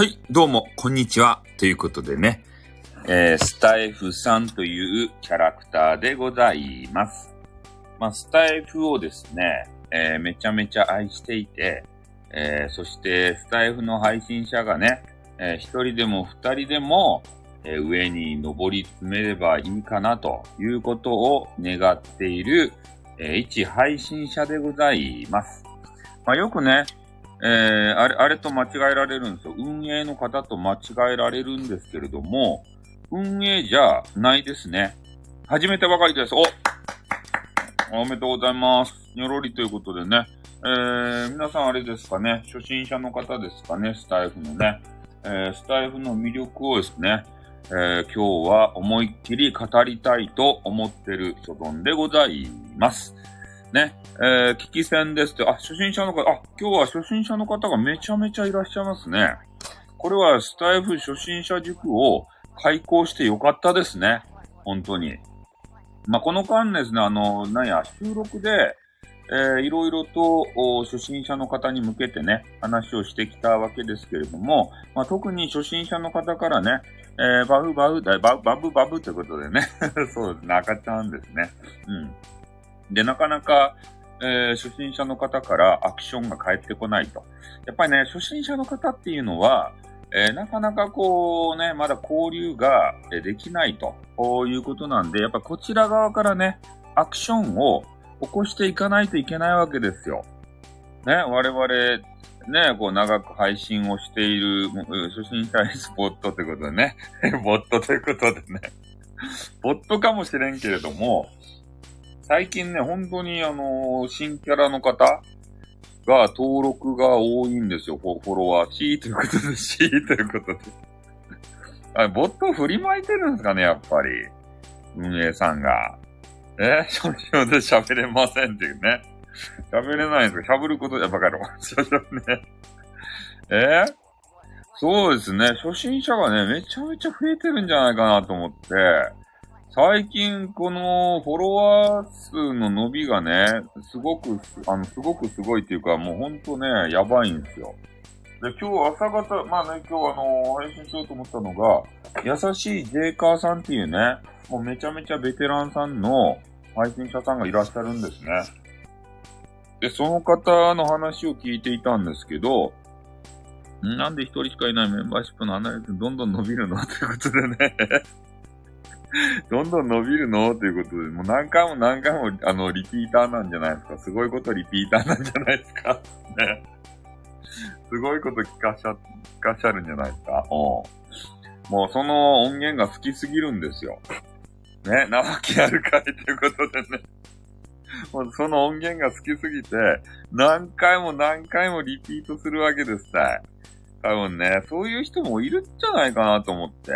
はい、どうも、こんにちは。ということでね、えー、スタイフさんというキャラクターでございます。まあ、スタイフをですね、えーめちゃめちゃ愛していて、えーそして、スタイフの配信者がね、えー一人でも二人でも、えー上に登り詰めればいいかなということを願っている、えー一配信者でございます。まあ、よくね、えーあれ、あれと間違えられるんですよ。運営の方と間違えられるんですけれども、運営じゃないですね。始めたばかりです。おおめでとうございます。にょろりということでね。えー、皆さんあれですかね。初心者の方ですかね。スタイフのね。えー、スタイフの魅力をですね。えー、今日は思いっきり語りたいと思ってる所存でございます。ね。えー、聞き戦ですって、あ、初心者の方、あ、今日は初心者の方がめちゃめちゃいらっしゃいますね。これはスタイフ初心者塾を開講してよかったですね。本当に。まあ、この間ですね、あの、なんや、収録で、えー、いろいろと初心者の方に向けてね、話をしてきたわけですけれども、まあ、特に初心者の方からね、えー、バフバフ、だババブバブということでね、そうですね、赤ちゃんですね。うん。で、なかなか、えー初心者の方からアクションが返ってこないと。やっぱりね、初心者の方っていうのは、えーなかなかこうね、まだ交流ができないとこういうことなんで、やっぱこちら側からね、アクションを起こしていかないといけないわけですよ。ね、我々、ね、こう長く配信をしている、初心者エスボットということでね、ボットということでね、ボットかもしれんけれども、最近ね、本当にあの新キャラの方が登録が多いんですよ、フォロワー。C ということで、C ということで。あボット振りまいてるんですかね、やっぱり。運営さんが。え少々で喋れませんっていうね。喋れないんですか？喋ること、やっぱかろ。少々ね。え？そうですね。初心者がね、めちゃめちゃ増えてるんじゃないかなと思って、最近このフォロワー数の伸びがね、すごく、あの、すごくすごいっていうか、もうほんとね、やばいんですよ。で、今日朝方、まあね、今日あの配信しようと思ったのが、優しいジェイカーさんっていうね、もうめちゃめちゃベテランさんの配信者さんがいらっしゃるんですね。で、その方の話を聞いていたんですけど、なんで一人しかいないメンバーシップのアナリズムどんどん伸びるの？ということでね。どんどん伸びるの？ということで、もう何回も何回も、あの、リピーターなんじゃないですか？すごいことリピーターなんじゃないですか？ね。すごいこと聞かしゃ、聞かしゃるんじゃないですか？うん。もうその音源が好きすぎるんですよ。ね。なわけあるかいということでね。もうその音源が好きすぎて、何回も何回もリピートするわけですね。多分ね、そういう人もいるんじゃないかなと思って。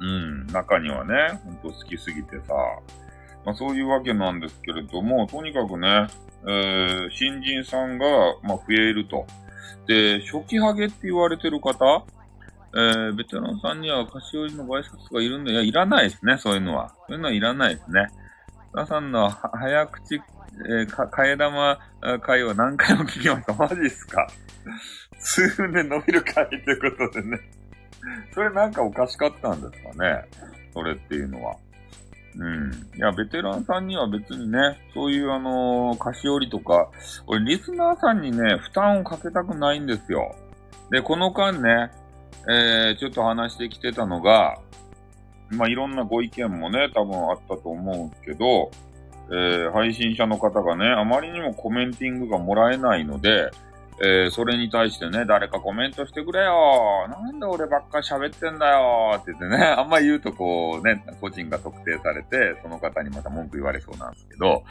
うん、中にはね、ほんと好きすぎてさ。まあそういうわけなんですけれども、とにかくね、えー、新人さんが、まあ増えると。で、初期ハゲって言われてる方えー、ベテランさんには菓子折りのバイシャツがいるんで、いや、いらないですね、そういうのは。そういうのはいらないですね。皆さんの早口、えー、か、替え玉会話何回も聞きました。マジっすか？数分で伸びる回ということでね。それなんかおかしかったんですかね？それっていうのは。うん。いや、ベテランさんには別にね、そういうあのー菓子折りとか、俺リスナーさんにね、負担をかけたくないんですよ。で、この間ね、えー、ちょっと話してきてたのが、まあ、いろんなご意見もね、多分あったと思うんですけど、えー、配信者の方がね、あまりにもコメンティングがもらえないので、えー、それに対してね、誰かコメントしてくれよなんで俺ばっか喋ってんだよって言ってね、あんま言うとこうね、個人が特定されて、その方にまた文句言われそうなんですけど、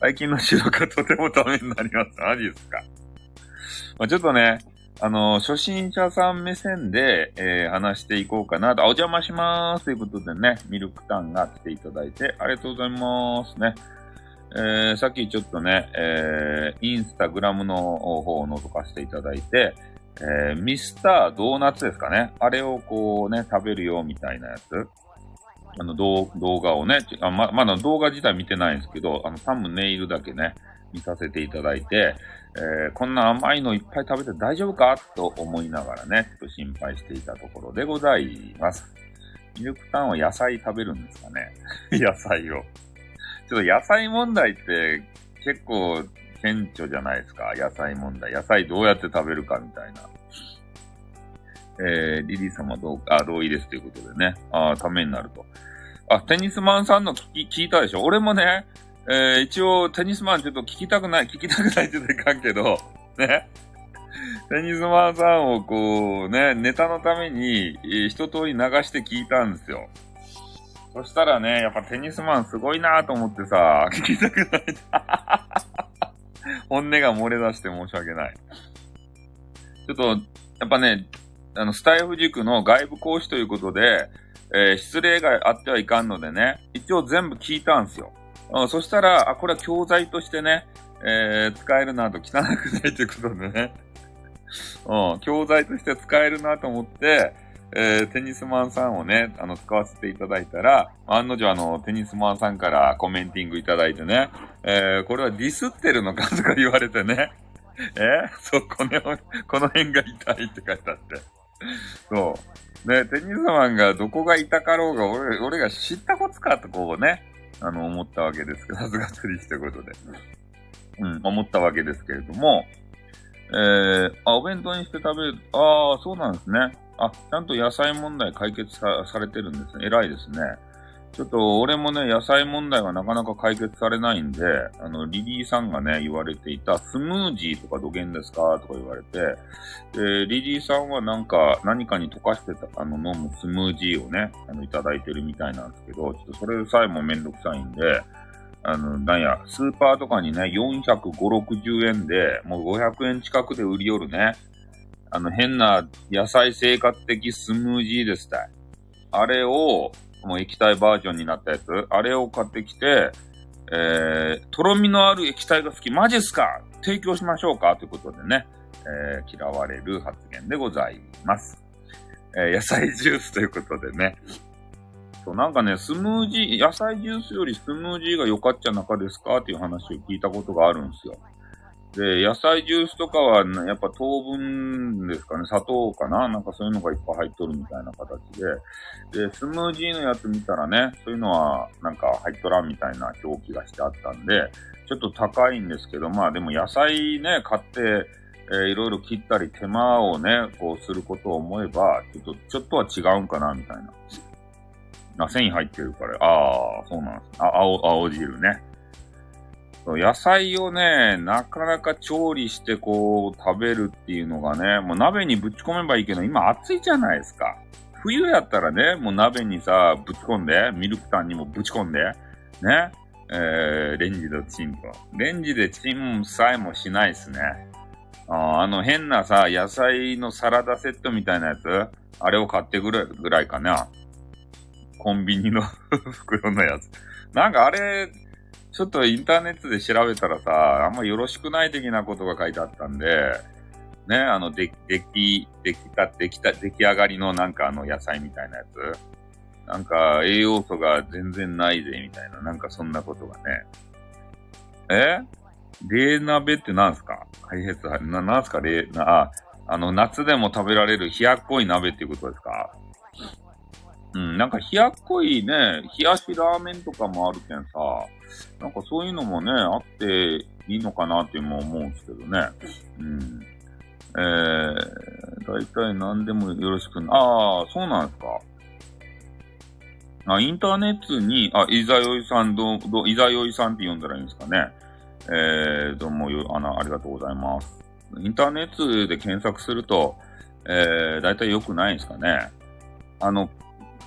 最近の収録はとてもためになります。マジですか。まあ、ちょっとね、あの、初心者さん目線で、えー話していこうかなと。あお邪魔しまーすということでね、ミルクタンが来ていただいて、ありがとうございますね。えーさっきちょっとね、えーインスタグラムの方を覗かせていただいて、えーミスタードーナツですかね。あれをこうね、食べるよみたいなやつ。あの動画をね、あままだ動画自体見てないんですけど、あのサムネイルだけね、見させていただいて、えー、こんな甘いのいっぱい食べて大丈夫かと思いながらね、ちょっと心配していたところでございます。ミルクタンは野菜食べるんですかね 野菜を。ちょっと野菜問題って結構顕著じゃないですか。野菜問題。野菜どうやって食べるかみたいな。えー、リリー様どう、あ、同意ですということでね。あためになると。あ、テニスマンさんの聞き、聞いたでしょ？俺もね、えー、一応、テニスマンちょっと聞きたくない、聞きたくないって言うといかんけど、ね。テニスマンさんをこう、ね、ネタのために、えー、一通り流して聞いたんですよ。そしたらね、やっぱテニスマンすごいなと思ってさ、聞きたくない。本音が漏れ出して申し訳ない。ちょっと、やっぱね、あの、スタイフ塾の外部講師ということで、えー、失礼があってはいかんのでね、一応全部聞いたんですよ。そしたら、あ、これは教材としてね、えー、使えるなと、汚くないということでね、うん、教材として使えるなと思って、えー、テニスマンさんをね、あの、使わせていただいたら、案の定あの、テニスマンさんからコメンティングいただいてね、えー、これはディスってるのかとか言われてね、えー、そう、この、この辺が痛いって書いてあって。そう。ね、テニスマンがどこが痛かろうが、俺、俺が知ったことかとこうね、あの、思ったわけですけど、さすが釣りってことで。うん、思ったわけですけれども、えー、あ、お弁当にして食べる、ああ、そうなんですね。あ、ちゃんと野菜問題解決さされてるんですね。偉いですね。ちょっと俺もね、野菜問題がなかなか解決されないんで、あの、リリーさんがね、言われていたスムージーとか土源ですか？とか言われて、で、リリーさんはなんか、何かに溶かしてた、あの、飲むスムージーをね、あの、いただいてるみたいなんですけど、ちょっとそれさえもめんどくさいんで、あの、なんや、スーパーとかにね、450、60円で、もう500円近くで売り寄るね、あの、変な野菜生活的スムージーですたい。あれを、もう液体バージョンになったやつ、あれを買ってきて、えー、とろみのある液体が好き、マジっすか？提供しましょうか？ということでね、えー、嫌われる発言でございます。えー、野菜ジュースということでね。そう、なんかね、スムージー、野菜ジュースよりスムージーが良かっちゃ中ですか？っていう話を聞いたことがあるんですよ。で、野菜ジュースとかは、やっぱ糖分ですかね、砂糖かな？なんかそういうのがいっぱい入っとるみたいな形で。で、スムージーのやつ見たらね、そういうのはなんか入っとらんみたいな表記がしてあったんで、ちょっと高いんですけど、まあでも野菜ね、買って、えー、いろいろ切ったり手間をね、こうすることを思えば、ちょっと、ちょっとは違うんかな、みたいな。あ、繊維入ってるから、ああ、そうなんです。あ、青、青汁ね。野菜をね、なかなか調理してこう食べるっていうのがね、もう鍋にぶち込めばいいけど、今暑いじゃないですか。冬やったらね、もう鍋にさ、ぶち込んで、ミルクタンにもぶち込んで、ね、えー、レンジでチンと。レンジでチンさえもしないっすね。ああの変なさ、野菜のサラダセットみたいなやつあれを買ってくるぐらいかな。コンビニの 袋のやつ。なんかあれ、ちょっとインターネットで調べたらさ、あんまよろしくない的なことが書いてあったんで、ね、あの、で、でき、できた、できた、出来上がりのなんかあの野菜みたいなやつ。なんか栄養素が全然ないぜ、みたいな。なんかそんなことがね。え？冷鍋って何すか？開発、な、なんすか？冷、な、あ、あの、夏でも食べられる冷やっこい鍋っていうことですか？うん、なんか冷やっこいね、冷やしラーメンとかもあるけんさ、なんかそういうのもね、あっていいのかなっても思うんですけどね。うん。えー、大体何でもよろしくな、ああ、そうなんですか。あ、インターネットに、あ、いざよいさん、ど、ど、いざよいさんって呼んだらいいんですかね。えー、どうもよ、あの、ありがとうございます。インターネットで検索すると、えー、大体良くないんですかね。あの、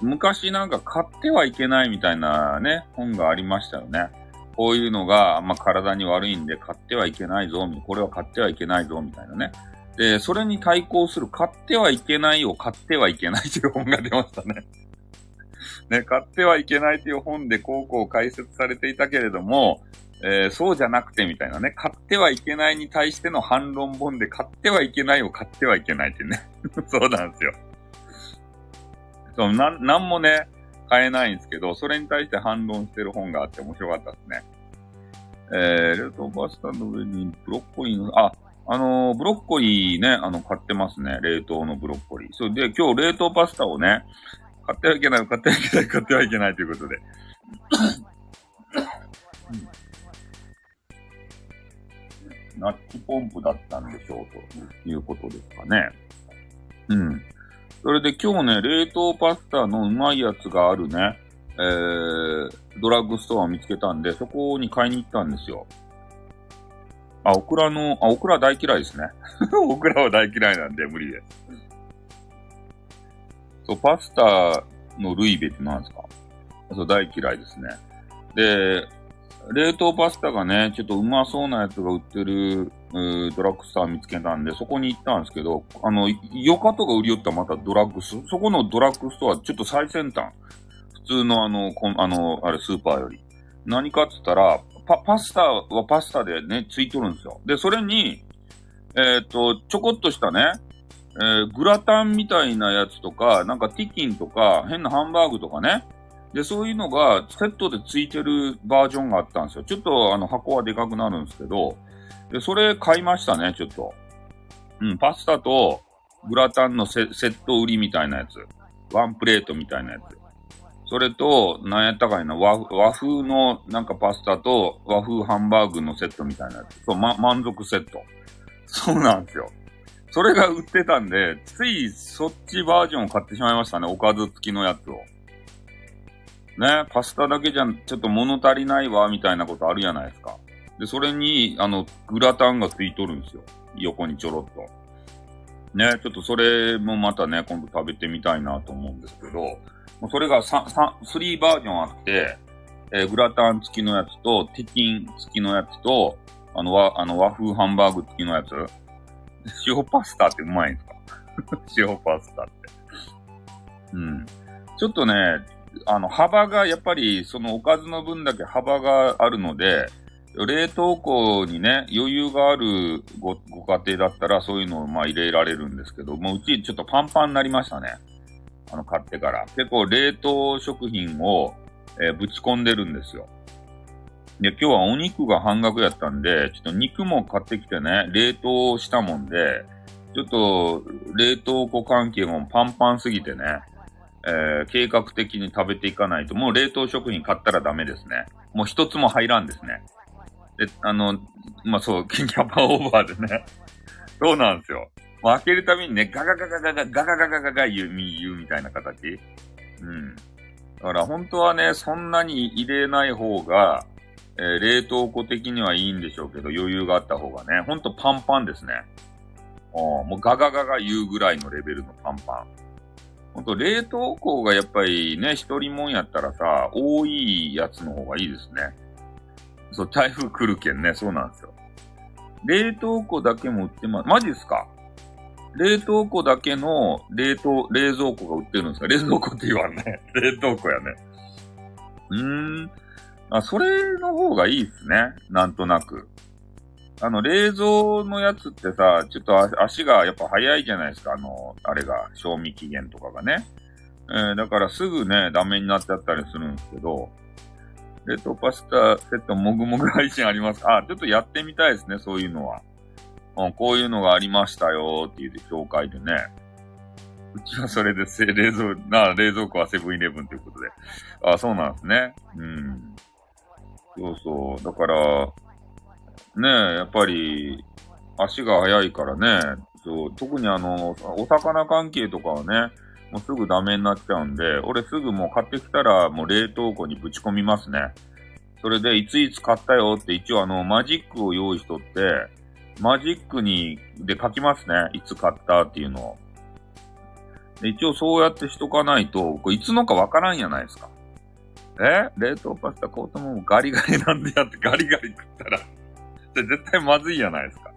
昔なんか買ってはいけないみたいなね、本がありましたよね。こういうのが、ま、体に悪いんで買ってはいけないぞ、これは買ってはいけないぞ、みたいなね。で、それに対抗する買ってはいけないを買ってはいけないという本が出ましたね。ね、買ってはいけないという本でこうこう解説されていたけれども、えー、そうじゃなくてみたいなね、買ってはいけないに対しての反論本で買ってはいけないを買ってはいけないってね。そうなんですよ。そう、な、なんもね、買えないんですけど、それに対して反論してる本があって面白かったですね。えー、冷凍パスタの上にブロッコリーの、あ、あのー、ブロッコリーね、あの、買ってますね。冷凍のブロッコリー。それで、今日冷凍パスタをね、買ってはいけない、買ってはいけない、買ってはいけないということで。ナッチポンプだったんでしょう、ということですかね。うん。それで今日ね、冷凍パスタのうまいやつがあるね、えー、ドラッグストアを見つけたんで、そこに買いに行ったんですよ。あ、オクラの、あ、オクラ大嫌いですね。オクラは大嫌いなんで無理です。そう、パスタのルイベって何ですか？そう、大嫌いですね。で、冷凍パスタがね、ちょっとうまそうなやつが売ってる、ドラッグストア見つけたんで、そこに行ったんですけど、あの、ヨカとか売り寄ったまたドラッグス、そこのドラッグストア、ちょっと最先端。普通のあの、こあの、あれ、スーパーより。何かって言ったら、パ、パスタはパスタでね、ついとるんですよ。で、それに、えっ、と、ちょこっとしたね、えー、グラタンみたいなやつとか、なんかティキンとか、変なハンバーグとかね。で、そういうのがセットでついてるバージョンがあったんですよ。ちょっとあの箱はでかくなるんですけど、で、それ買いましたね、ちょっと。うん、パスタとグラタンのセット売りみたいなやつ。ワンプレートみたいなやつ。それと、なんやったかいな、和和風のなんかパスタと和風ハンバーグのセットみたいなやつ。そう、ま、満足セット。そうなんですよ。それが売ってたんで、ついそっちバージョンを買ってしまいましたね。おかず付きのやつを。ね、パスタだけじゃちょっと物足りないわ、みたいなことあるじゃないですか。で、それに、あの、グラタンがついとるんですよ。横にちょろっと。ね、ちょっとそれもまたね、今度食べてみたいなと思うんですけど、それが3、3バージョンあって、えー、グラタン付きのやつと、ティキン付きのやつと、あの、和、あの、和風ハンバーグ付きのやつ。塩パスタってうまいんですか？塩パスタって。うん。ちょっとね、あの、幅が、やっぱり、そのおかずの分だけ幅があるので、冷凍庫にね、余裕があるご、ご家庭だったら、そういうのをまあ入れられるんですけど、もううちちょっとパンパンになりましたね。あの、買ってから。結構冷凍食品を、えー、ぶち込んでるんですよ。で、今日はお肉が半額やったんで、ちょっと肉も買ってきてね、冷凍したもんで、ちょっと、冷凍庫関係もパンパンすぎてね、えー、計画的に食べていかないと、もう冷凍食品買ったらダメですね。もう一つも入らんですね。で、あの、まあ、そう、キャパオーバーでね。そうなんですよ。もう開けるたびにね、ガガガガガガガガガガガガ言う、言うみたいな形。うん。だから本当はね、そんなに入れない方が、えー、冷凍庫的にはいいんでしょうけど、余裕があった方がね、ほんとパンパンですね。もうガガガガ言うぐらいのレベルのパンパン。ほんと冷凍庫がやっぱりね、一人もんやったらさ、多いやつの方がいいですね。そう、台風来るけんね、そうなんですよ。冷凍庫だけ持ってます、マジですか？冷凍庫だけの冷凍、冷蔵庫が売ってるんですか？冷蔵庫って言わんね。冷凍庫やね。うーん。あ、それの方がいいっすね。なんとなく。あの、冷蔵のやつってさ、ちょっと足がやっぱ早いじゃないですか。あの、あれが、賞味期限とかがね。えー、だからすぐね、ダメになっちゃったりするんですけど、冷凍パスタセットもぐもぐ配信ありますかあ、ちょっとやってみたいですね、そういうのは。うん、こういうのがありましたよっていう紹介でね。うちはそれで、冷蔵、な、冷蔵庫はセブンイレブンということで。あ、そうなんですね。うん。そうそう。だから、ねえやっぱり、足が速いからね、そう、特にあの、お魚関係とかはね、もうすぐダメになっちゃうんで、俺すぐもう買ってきたらもう冷凍庫にぶち込みますね。それで、いついつ買ったよって一応あの、マジックを用意しとって、マジックに、で書きますね。いつ買ったっていうのを。一応そうやってしとかないと、これいつのかわからんやないですか。え？冷凍パスタ買うともうガリガリなんでやってガリガリ食ったらって絶対まずいやないですか。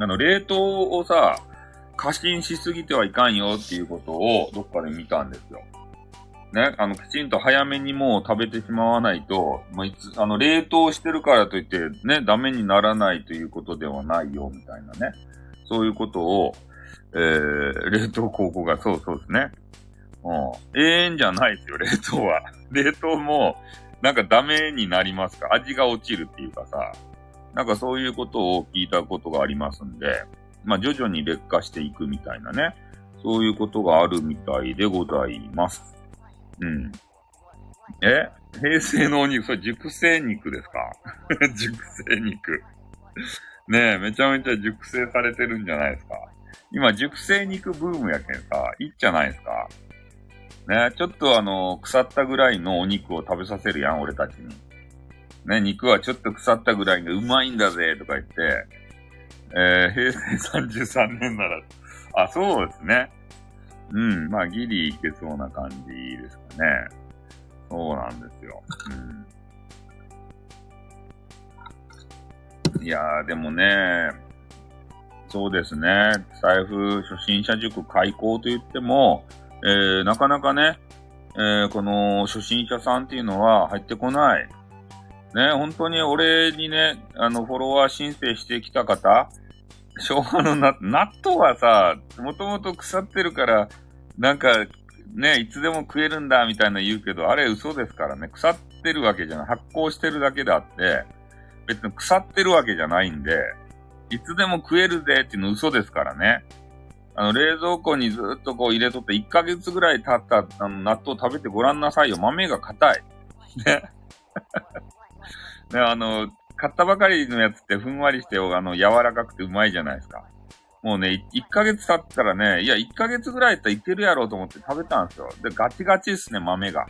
あの、冷凍をさ、過信しすぎてはいかんよっていうことをどっかで見たんですよ。ね、あの、きちんと早めにもう食べてしまわないと、もういつ、あの、冷凍してるからといって、ね、ダメにならないということではないよ、みたいなね。そういうことを、えー、冷凍高校が、そうそうですね。うん。永遠じゃないですよ、冷凍は。冷凍も、なんかダメになりますか？味が落ちるっていうかさ、なんかそういうことを聞いたことがありますんで、まあ徐々に劣化していくみたいなね、そういうことがあるみたいでございます。うん。え？平成のお肉、それ熟成肉ですか？熟成肉。ねえ、めちゃめちゃ熟成されてるんじゃないですか？今、熟成肉ブームやけんさ、いいじゃないですか？ねちょっとあの、腐ったぐらいのお肉を食べさせるやん、俺たちに。ね、肉はちょっと腐ったぐらいがうまいんだぜ、とか言って、えー、平成33年なら、あ、そうですね。うん、まあ、ギリいけそうな感じですかね。そうなんですよ。うん、いやー、でもね、そうですね。財布初心者塾開講と言っても、えー、なかなかね、えー、この初心者さんっていうのは入ってこない。ね、本当に俺にね、あの、フォロワー申請してきた方、昭和の納豆はさ、もともと腐ってるから、なんか、ね、いつでも食えるんだみたいな言うけど、あれ嘘ですからね。腐ってるわけじゃない。発酵してるだけであって、別に腐ってるわけじゃないんで、いつでも食えるぜっていうの嘘ですからね。あの、冷蔵庫にずっとこう入れとって1ヶ月ぐらい経ったあの納豆食べてごらんなさいよ。豆が硬い。ね。ね、あの、買ったばかりのやつってふんわりして、あの、柔らかくてうまいじゃないですか。もうね、1ヶ月経ったらね、いや、1ヶ月ぐらいやったらいけるやろうと思って食べたんですよ。で、ガチガチですね、豆が。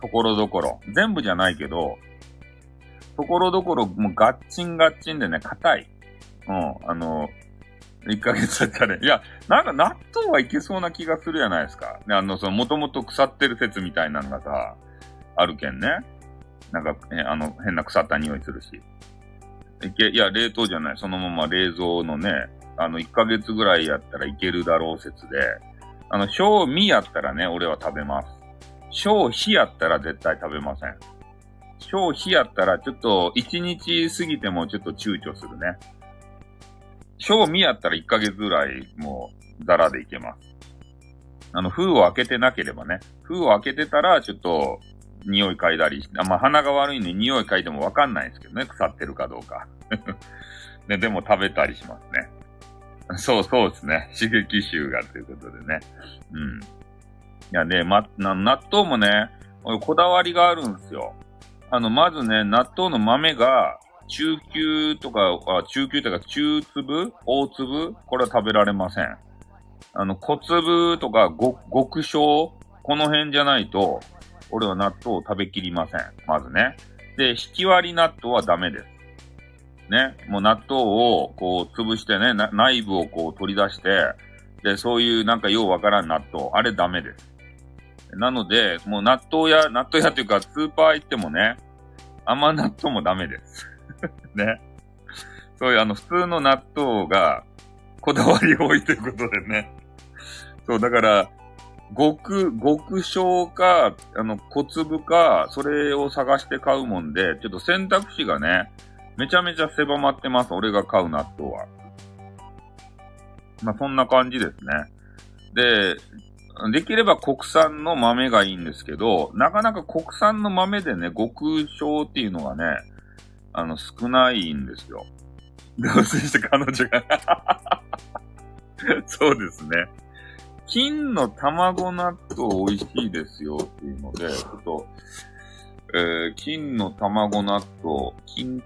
ところどころ。全部じゃないけど、ところどころ、もうガッチンガッチンでね、硬い。うん、あの、1ヶ月経ったら、いや、なんか納豆はいけそうな気がするじゃないですか。で、あの、その、もともと腐ってる説みたいなのがさ、あるけんね。なんか、え、あの、変な腐った匂いするし。いけ、いや、冷凍じゃない。そのまま冷蔵のね、あの、1ヶ月ぐらいやったらいけるだろう説で、あの、賞味やったらね、俺は食べます。賞費やったら絶対食べません。賞費やったらちょっと1日過ぎてもちょっと躊躇するね。賞味やったら1ヶ月ぐらいもうザラでいけます。あの、封を開けてなければね。封を開けてたらちょっと匂い嗅いだりしてあまあ、鼻が悪いのに匂い嗅いでもわかんないですけどね。腐ってるかどうか。で でも食べたりしますね。そうそうですね。刺激臭がということでね。うん。いやね、ま、な、納豆もね、こだわりがあるんですよ。あの、まずね、納豆の豆が、中級とか、あ中級とか中粒？大粒？これは食べられません。あの、小粒とか極小？この辺じゃないと、俺は納豆を食べきりません。まずね。で、引き割り納豆はダメです。ね、もう納豆をこう潰してね、内部をこう取り出して、で、そういうなんかようわからん納豆、あれダメです。なので、もう納豆屋、納豆屋っていうかスーパー行ってもね、甘納豆もダメです。ね。そういうあの普通の納豆がこだわり多いということでね。そう、だから、極、極小か、あの、小粒か、それを探して買うもんで、ちょっと選択肢がね、めちゃめちゃ狭まってます。俺が買う納豆は。まあ、そんな感じですね。で、できれば国産の豆がいいんですけど、なかなか国産の豆でね、極小っていうのがね、あの、少ないんですよ。どうせして彼女が そうですね。金の卵納豆美味しいですよっていうので、ちょっと、えー、金の卵納豆、金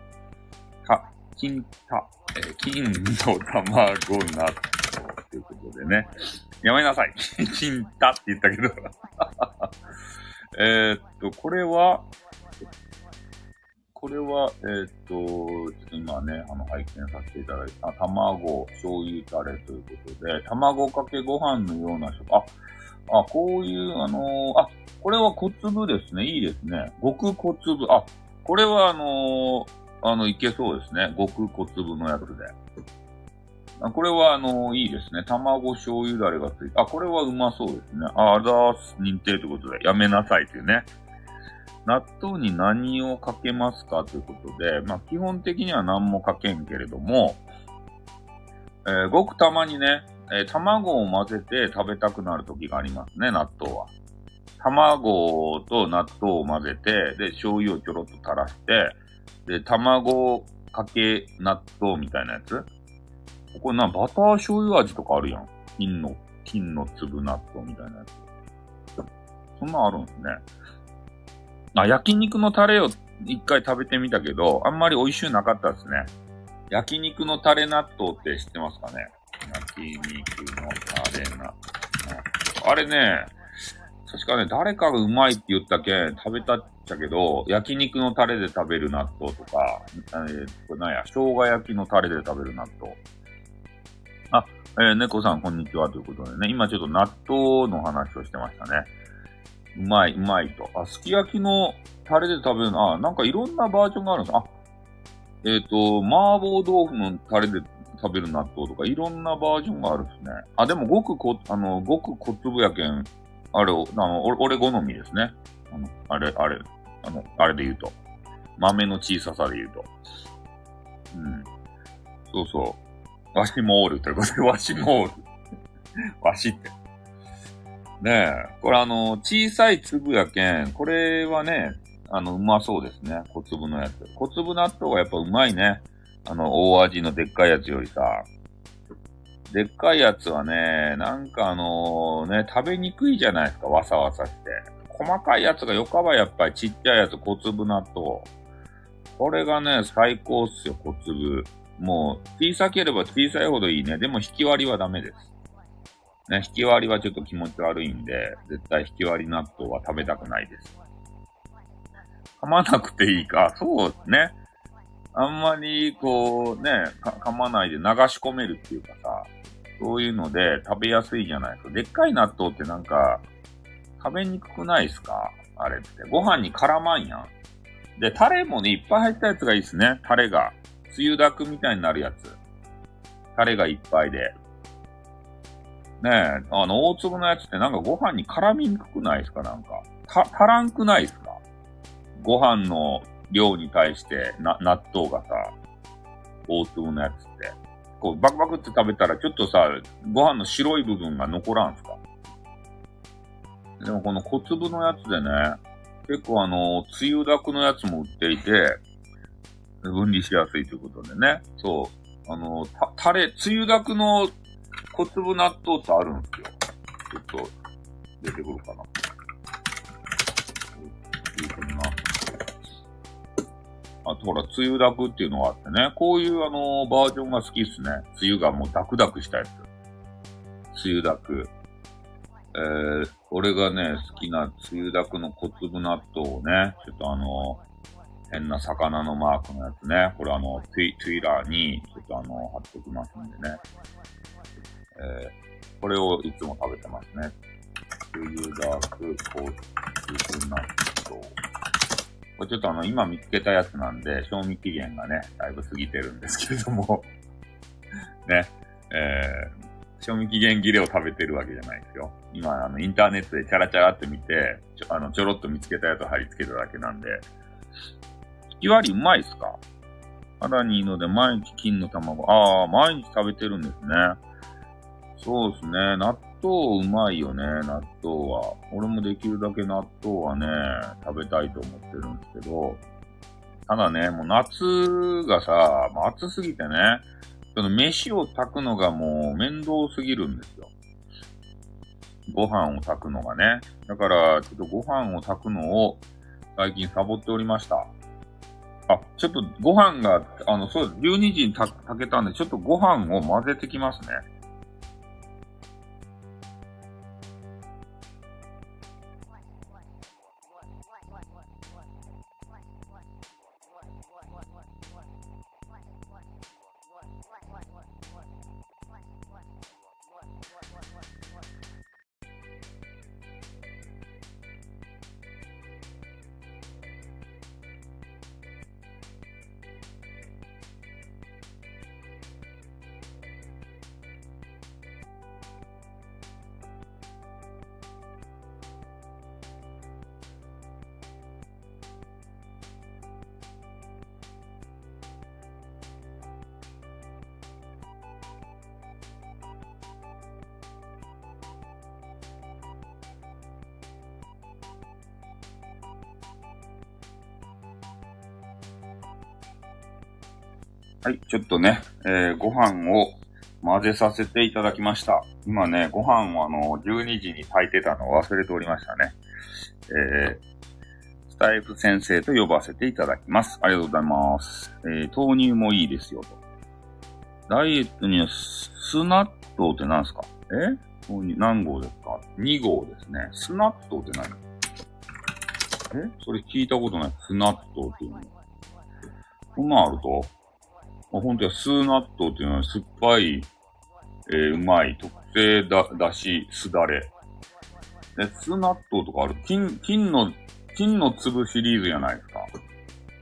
た金た、えー、金の卵納豆ということでね。やめなさい。金たって言ったけど えっと、これは、これは、えー、っと、ちょっと今ね、あの、拝見させていただいた、卵、醤油タレということで、卵かけご飯のような食、あ、あ、こういう、あのー、あ、これは小粒ですね。いいですね。極小粒。あ、これはあのーあの、いけそうですね。極小粒のやつで。あこれは、あの、いいですね。卵醤油だれがついて、あ、これはうまそうですね。あ、あざーす。認定ということで、やめなさいというね。納豆に何をかけますかということで、まあ、基本的には何もかけんけれども、えー、ごくたまにね、えー、卵を混ぜて食べたくなる時がありますね、納豆は。卵と納豆を混ぜて、で、醤油をちょろっと垂らして、で、卵かけ納豆みたいなやつこれな、バター醤油味とかあるやん。金の、金の粒納豆みたいなやつ。そんなんあるんですね。あ、焼肉のタレを一回食べてみたけど、あんまり美味しくなかったですね。焼肉のタレ納豆って知ってますかね？焼肉のタレ納豆。あれね、確かね、誰かがうまいって言ったけん食べたっちゃけど、焼肉のタレで食べる納豆とか、えー、これなんや、生姜焼きのタレで食べる納豆。あ、えー、猫さんこんにちはということでね、今ちょっと納豆の話をしてましたね。うまい、うまいと。あ、すき焼きのタレで食べるの、あ、なんかいろんなバージョンがあるんです。あ、えっ、ー、と、麻婆豆腐のタレで食べる納豆とかいろんなバージョンがあるんですね。あ、でもごくこ、あの、ごく小粒やけん、あれを、あの、俺好みですね。あの、あれ、あれ、あの、あれで言うと。豆の小ささで言うと。うん。そうそう。わしもおるということで、わしもおる。わしって。ねえ。これあの、小さい粒やけん、これはね、あの、うまそうですね。小粒のやつ。小粒納豆がやっぱうまいね。あの、大味のでっかいやつよりさ。でっかいやつはね、なんかあのね、食べにくいじゃないですか、わさわさして。細かいやつがよかばやっぱりちっちゃいやつ、小粒納豆。これがね、最高っすよ、小粒。もう、小さければ小さいほどいいね。でも引き割りはダメです。ね、引き割りはちょっと気持ち悪いんで、絶対引き割り納豆は食べたくないです。噛まなくていいか。そうですね。あんまり、こう、ね、噛まないで流し込めるっていうかさ、そういうので食べやすいじゃないですか。でっかい納豆ってなんか、食べにくくないですか？あれって。ご飯に絡まんやん。で、タレもね、いっぱい入ったやつがいいですね。タレが。つゆだくみたいになるやつ。タレがいっぱいで。ねえ、あの、大粒のやつってなんかご飯に絡みにくくないですか？なんか。た、足らんくないですか？ご飯の量に対してな、納豆がさ、大粒のやつって。こう、バクバクって食べたらちょっとさ、ご飯の白い部分が残らんすか？でもこの小粒のやつでね、結構あの、つゆだくのやつも売っていて、分離しやすいということでね。そう。あの、た、タレ、つゆだくの小粒納豆ってあるんですよ。ちょっと、出てくるかな。あとほら、つゆだくっていうのがあってね、こういうあの、バージョンが好きっすね。つゆがもうダクダクしたやつ。つゆだく。えー、俺がね、好きなつゆだくの小粒納豆をね、ちょっとあの、変な魚のマークのやつね、これあの、ツイ、ツイラーに、ちょっとあの、貼っておきますんでね。えー、これをいつも食べてますね。つゆだく小粒納豆。これちょっとあの、今見つけたやつなんで、賞味期限がね、だいぶ過ぎてるんですけれども ね、えー、賞味期限切れを食べてるわけじゃないですよ。今、あの、インターネットでチャラチャラって見て、ちょ、あの、ちょろっと見つけたやつを貼り付けただけなんで、引き割りうまいっすか？肌にいいので毎日金の卵。ああ、毎日食べてるんですね。そうですね。納豆うまいよね、納豆は。俺もできるだけ納豆はね、食べたいと思ってるんですけど、ただね、もう夏がさ、もう暑すぎてね、その飯を炊くのがもう面倒すぎるんですよ。ご飯を炊くのがね。だから、ちょっとご飯を炊くのを最近サボっておりました。あ、ちょっとご飯が、あの、そうです。12時に炊けたんで、ちょっとご飯を混ぜてきますね。はい、ちょっとね、えー、ご飯を混ぜさせていただきました。今ね、ご飯をあの、12時に炊いてたのを忘れておりましたね。えー、スタイフ先生と呼ばせていただきます。ありがとうございます。えー、豆乳もいいですよと。ダイエットにはスナットって何ですか？え？豆乳何号ですか ?2 号ですね。スナットって何？え？それ聞いたことない。スナットっていうの。こんなんあると？あ、本当や、スーナットっていうのは酸っぱい、えーうまい、特製だ、だし、すだれ。え、スーナットとかある金、金の、金の粒シリーズじゃないですか。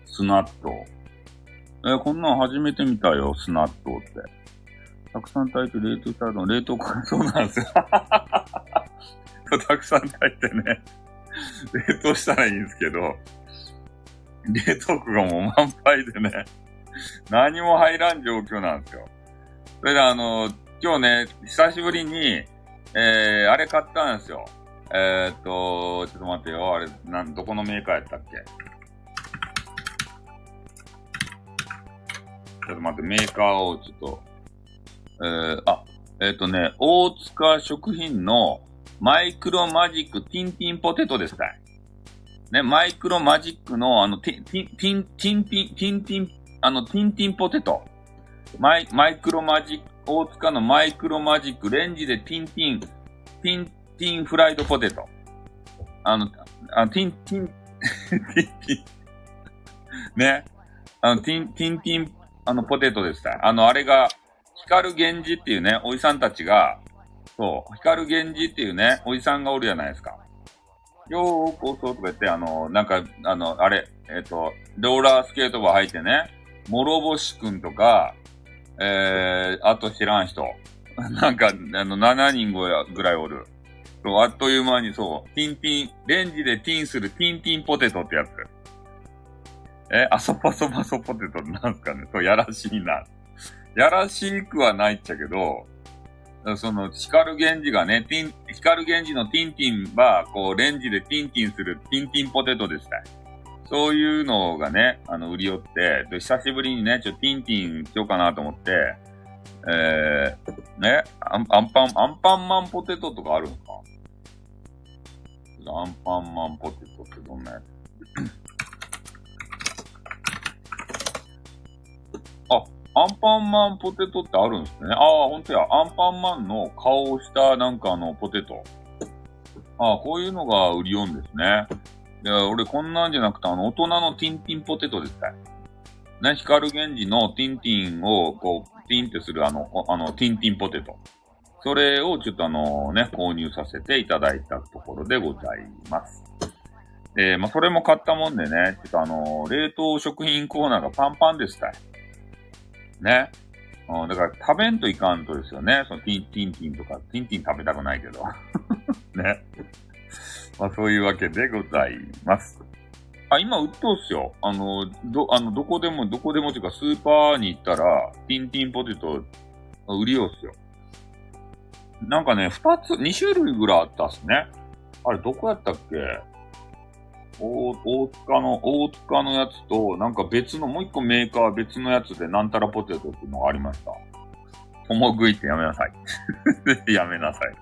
スナット。えーこんなん初めて見たよ、スナットって。たくさん炊いて冷凍したの、冷凍か、そうなんですよ。たくさん炊いてね、冷凍したらいいんですけど、冷凍庫がもう満杯でね、何も入らん状況なんですよ。それであの、今日ね、久しぶりに、えー、あれ買ったんですよ。えー、っと、ちょっと待ってよ。あれ、なん、どこのメーカーやったっけ？ちょっと待って、メーカーをちょっと、えー、あ、え、っとね、大塚食品のマイクロマジックティンティンポテトですかね、マイクロマジックのあの、ティン、ティン、ティン、ティン、ティン、ティン、あの、ティンティンポテト。マイ、マイクロマジック、大塚のマイクロマジック、レンジでティンティン、ティン、ティンフライドポテト。あの、あティン、ティン、ティン、ティン、ね。あの、ティン、ティンティン、あの、ポテトでした。あの、あれが、光源氏っていうね、おじさんたちが、そう、光源氏っていうね、おじさんがおるじゃないですか。ようこそとか言って、あの、なんか、あの、あれ、えっ、と、ローラースケートが履いてね、諸星くんとか、えー、あと知らん人。なんか、あの、7人ぐらいおる。そう、あっという間にそう、ティンティン、レンジでティンするティンティンポテトってやつ。え、あそパソパソポテトなんすかねそう、やらしいな。やらしくはないっちゃけど、その、光源氏がね、ティン、光源氏のティンティンは、こう、レンジでティンティンするティンティンポテトでした。そういうのがね、あの、売り寄って、で、久しぶりにね、ちょっとティンティンしようかなと思って、えー、ね、アンアンパン、アンパンマンポテトとかあるんですかアンパンマンポテトってどんなやつ？あ、アンパンマンポテトってあるんですね。ああ、ほんとや。アンパンマンの顔をしたなんかあのポテト。ああ、こういうのが売りよんですね。いや、俺こんなんじゃなくて、あの、大人のティンティンポテトですかね、光源氏のティンティンを、こう、ティンってするあの、あの、ティンティンポテト。それをちょっとあのね、購入させていただいたところでございます。えー、まあ、それも買ったもんでね、ちょっとあの、冷凍食品コーナーがパンパンでしたい。ね。うん、だから食べんといかんとですよね。そのティンティンティンとか、ティンティン食べたくないけど。ね。まあそういうわけでございます。あ、今売っとうっすよ。あの、ど、あの、どこでも、どこでもっていうか、スーパーに行ったら、ティンティンポテト、売りようっすよ。なんかね、二つ、二種類ぐらいあったっすね。あれ、どこやったっけ？大、大塚の、大塚のやつと、なんか別の、もう一個メーカー別のやつで、なんたらポテトっていうのがありました。共食いってやめなさい。やめなさい。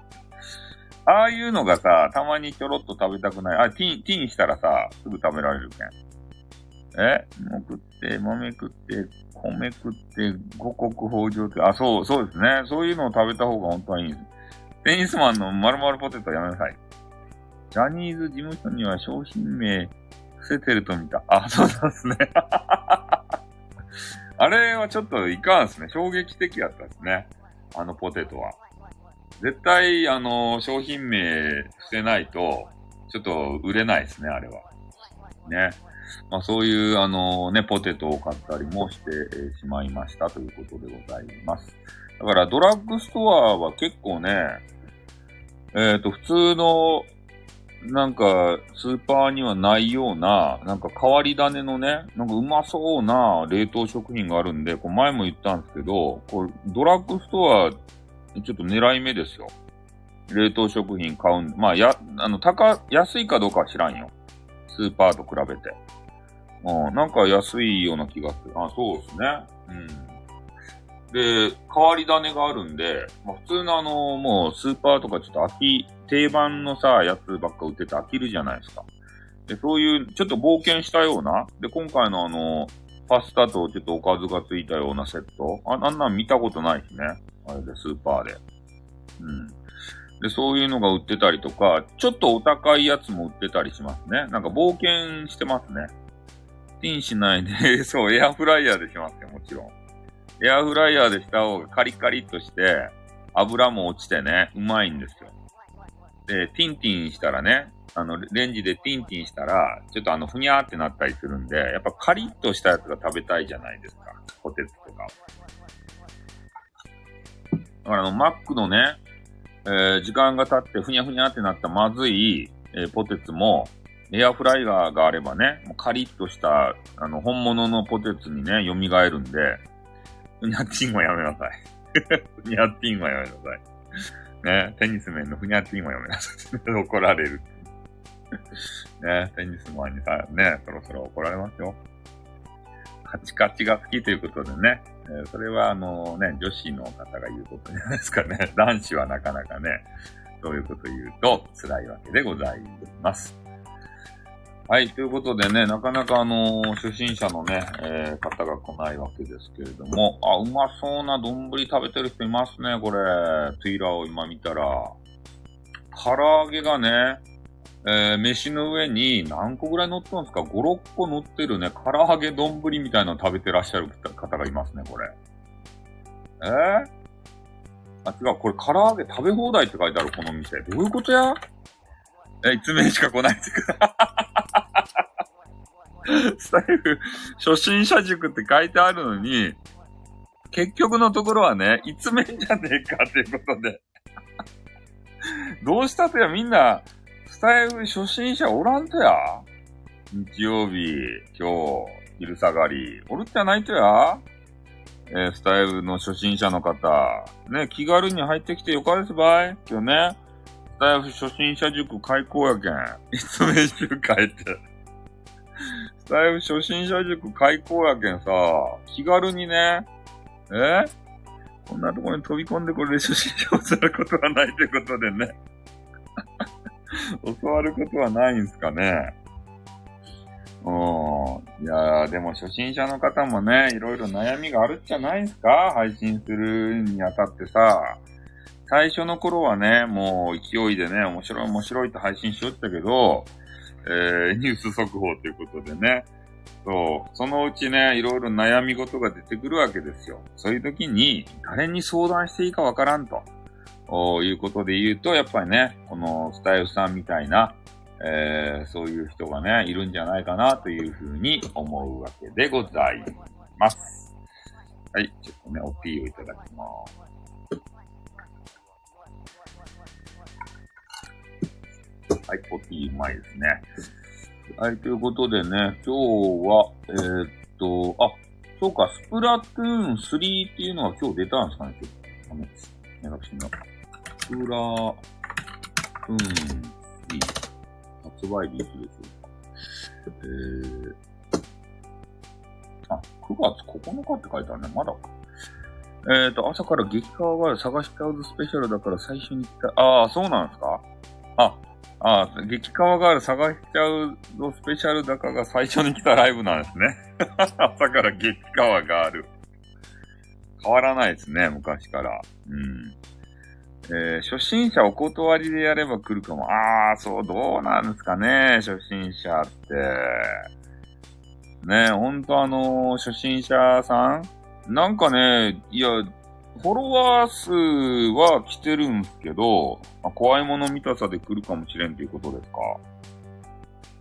ああいうのがさ、たまにちょろっと食べたくない。あ、ティン、ティンしたらさ、すぐ食べられるけん。え？もう食って、豆食って、米食って、五穀豊穣って、あ、そう、そうですね。そういうのを食べた方が本当はいいんです。テニスマンの丸々ポテトやめなさい。ジャニーズ事務所には商品名伏せてると見た。あ、そうなんですね。あれはちょっといかんですね。衝撃的やったですね。あのポテトは。絶対、あの、商品名伏せないと、ちょっと売れないですね、あれは。ね。まあそういう、あのね、ポテトを買ったりもして、しまいましたということでございます。だからドラッグストアは結構ね、えっ、と、普通の、なんか、スーパーにはないような、なんか変わり種のね、なんかうまそうな冷凍食品があるんで、こう前も言ったんですけど、これドラッグストア、ちょっと狙い目ですよ。冷凍食品買うんまあ、や、あの、高、安いかどうかは知らんよ。スーパーと比べて。うん、なんか安いような気がする。あ、そうですね。うん。で、変わり種があるんで、まあ、普通のあの、もうスーパーとかちょっと飽き、定番のさ、やつばっか売ってて飽きるじゃないですか。で、そういう、ちょっと冒険したような、で、今回のあの、パスタとちょっとおかずがついたようなセット？あ、あんなん見たことないしね。あれで、スーパーで。うん。で、そういうのが売ってたりとか、ちょっとお高いやつも売ってたりしますね。なんか冒険してますね。ティンしないで そう、エアフライヤーでしますよ、もちろん。エアフライヤーでした方がカリカリっとして、油も落ちてね、うまいんですよ。で、ティンティンしたらね、あの、レンジでティンティンしたら、ちょっとあの、ふにゃーってなったりするんで、やっぱカリッとしたやつが食べたいじゃないですか。ポテトとか。だからあの、マックのね、えー、時間が経ってふにゃふにゃってなったまずい、えー、ポテツも、エアフライヤーがあればね、もうカリッとした、あの、本物のポテツにね、蘇るんで、ふにゃッティンはやめなさい。ふにゃッティンはやめなさい。ね、テニス面のふにゃッティンはやめなさい。怒られる。ね、テニスマンにさ、ね、そろそろ怒られますよ。カチカチが好きということでね、え、それはあのね、女子の方が言うことじゃないですかね。男子はなかなかね、そういうこと言うと辛いわけでございます。はい、ということでね、なかなかあのー、初心者のね、えー、方が来ないわけですけれども、あ、うまそうな丼食べてる人いますね、これ。トゥイラーを今見たら。唐揚げがね、えー、飯の上に何個ぐらい乗ってるんすか ?5、6個乗ってるね、唐揚げ丼みたいなの食べてらっしゃる方がいますね、これ。えー、あ、違う、これ唐揚げ食べ放題って書いてある、この店。どういうことや？え、1名しか来ないってか。スタイフ、初心者塾って書いてあるのに、結局のところはね、いつめんじゃねえかっていうことで。どうしたとやみんな、タイフ初心者おらんとや。日曜日、今日、昼下がり、おるっちゃないとや。えー、スタイルの初心者の方、ね、気軽に入ってきてよかですばい今日ね、スタイフ初心者塾開講やけん。いつめ集会って。スタイフ初心者塾開講やけんさ、気軽にね、えこんなとこに飛び込んでこれで初心者をすることはないということでね。教わることはないんすかね。うん。いやーでも初心者の方もね、いろいろ悩みがあるっちゃないんすか？配信するにあたってさ。最初の頃はね、もう勢いでね、面白い面白いと配信しよったけど、えー、ニュース速報ということでね。そう。そのうちね、いろいろ悩み事が出てくるわけですよ。そういう時に、誰に相談していいかわからんと。いうことで言うと、やっぱりね、このスタイルさんみたいな、えー、そういう人がね、いるんじゃないかなというふうに思うわけでございます。はい、ちょっとね、おティーをいただきます。はい、コティうまいですね。はい、ということでね、今日は、えー、っと、あ、そうか、スプラトゥーン3っていうのは今日出たんですかね、今日。あの、私の。スプラトゥーン3。発売日いつでしょうか。えー、あ、9月9日って書いてあるね。まだか。えっ、ー、と、朝から激川が探しちゃうスペシャルだから最初に来た。ああ、そうなんですか？あ、ああ、激川ガール探しちゃうのスペシャルだかが最初に来たライブなんですね。朝から激川ガール。変わらないですね、昔から。うん。えー、初心者お断りでやれば来るかも。ああ、そう、どうなんですかね、初心者って。ね、ほんとあのー、初心者さんなんかね、いや、フォロワー数は来てるんすけど、まあ、怖いもの見たさで来るかもしれんということですか。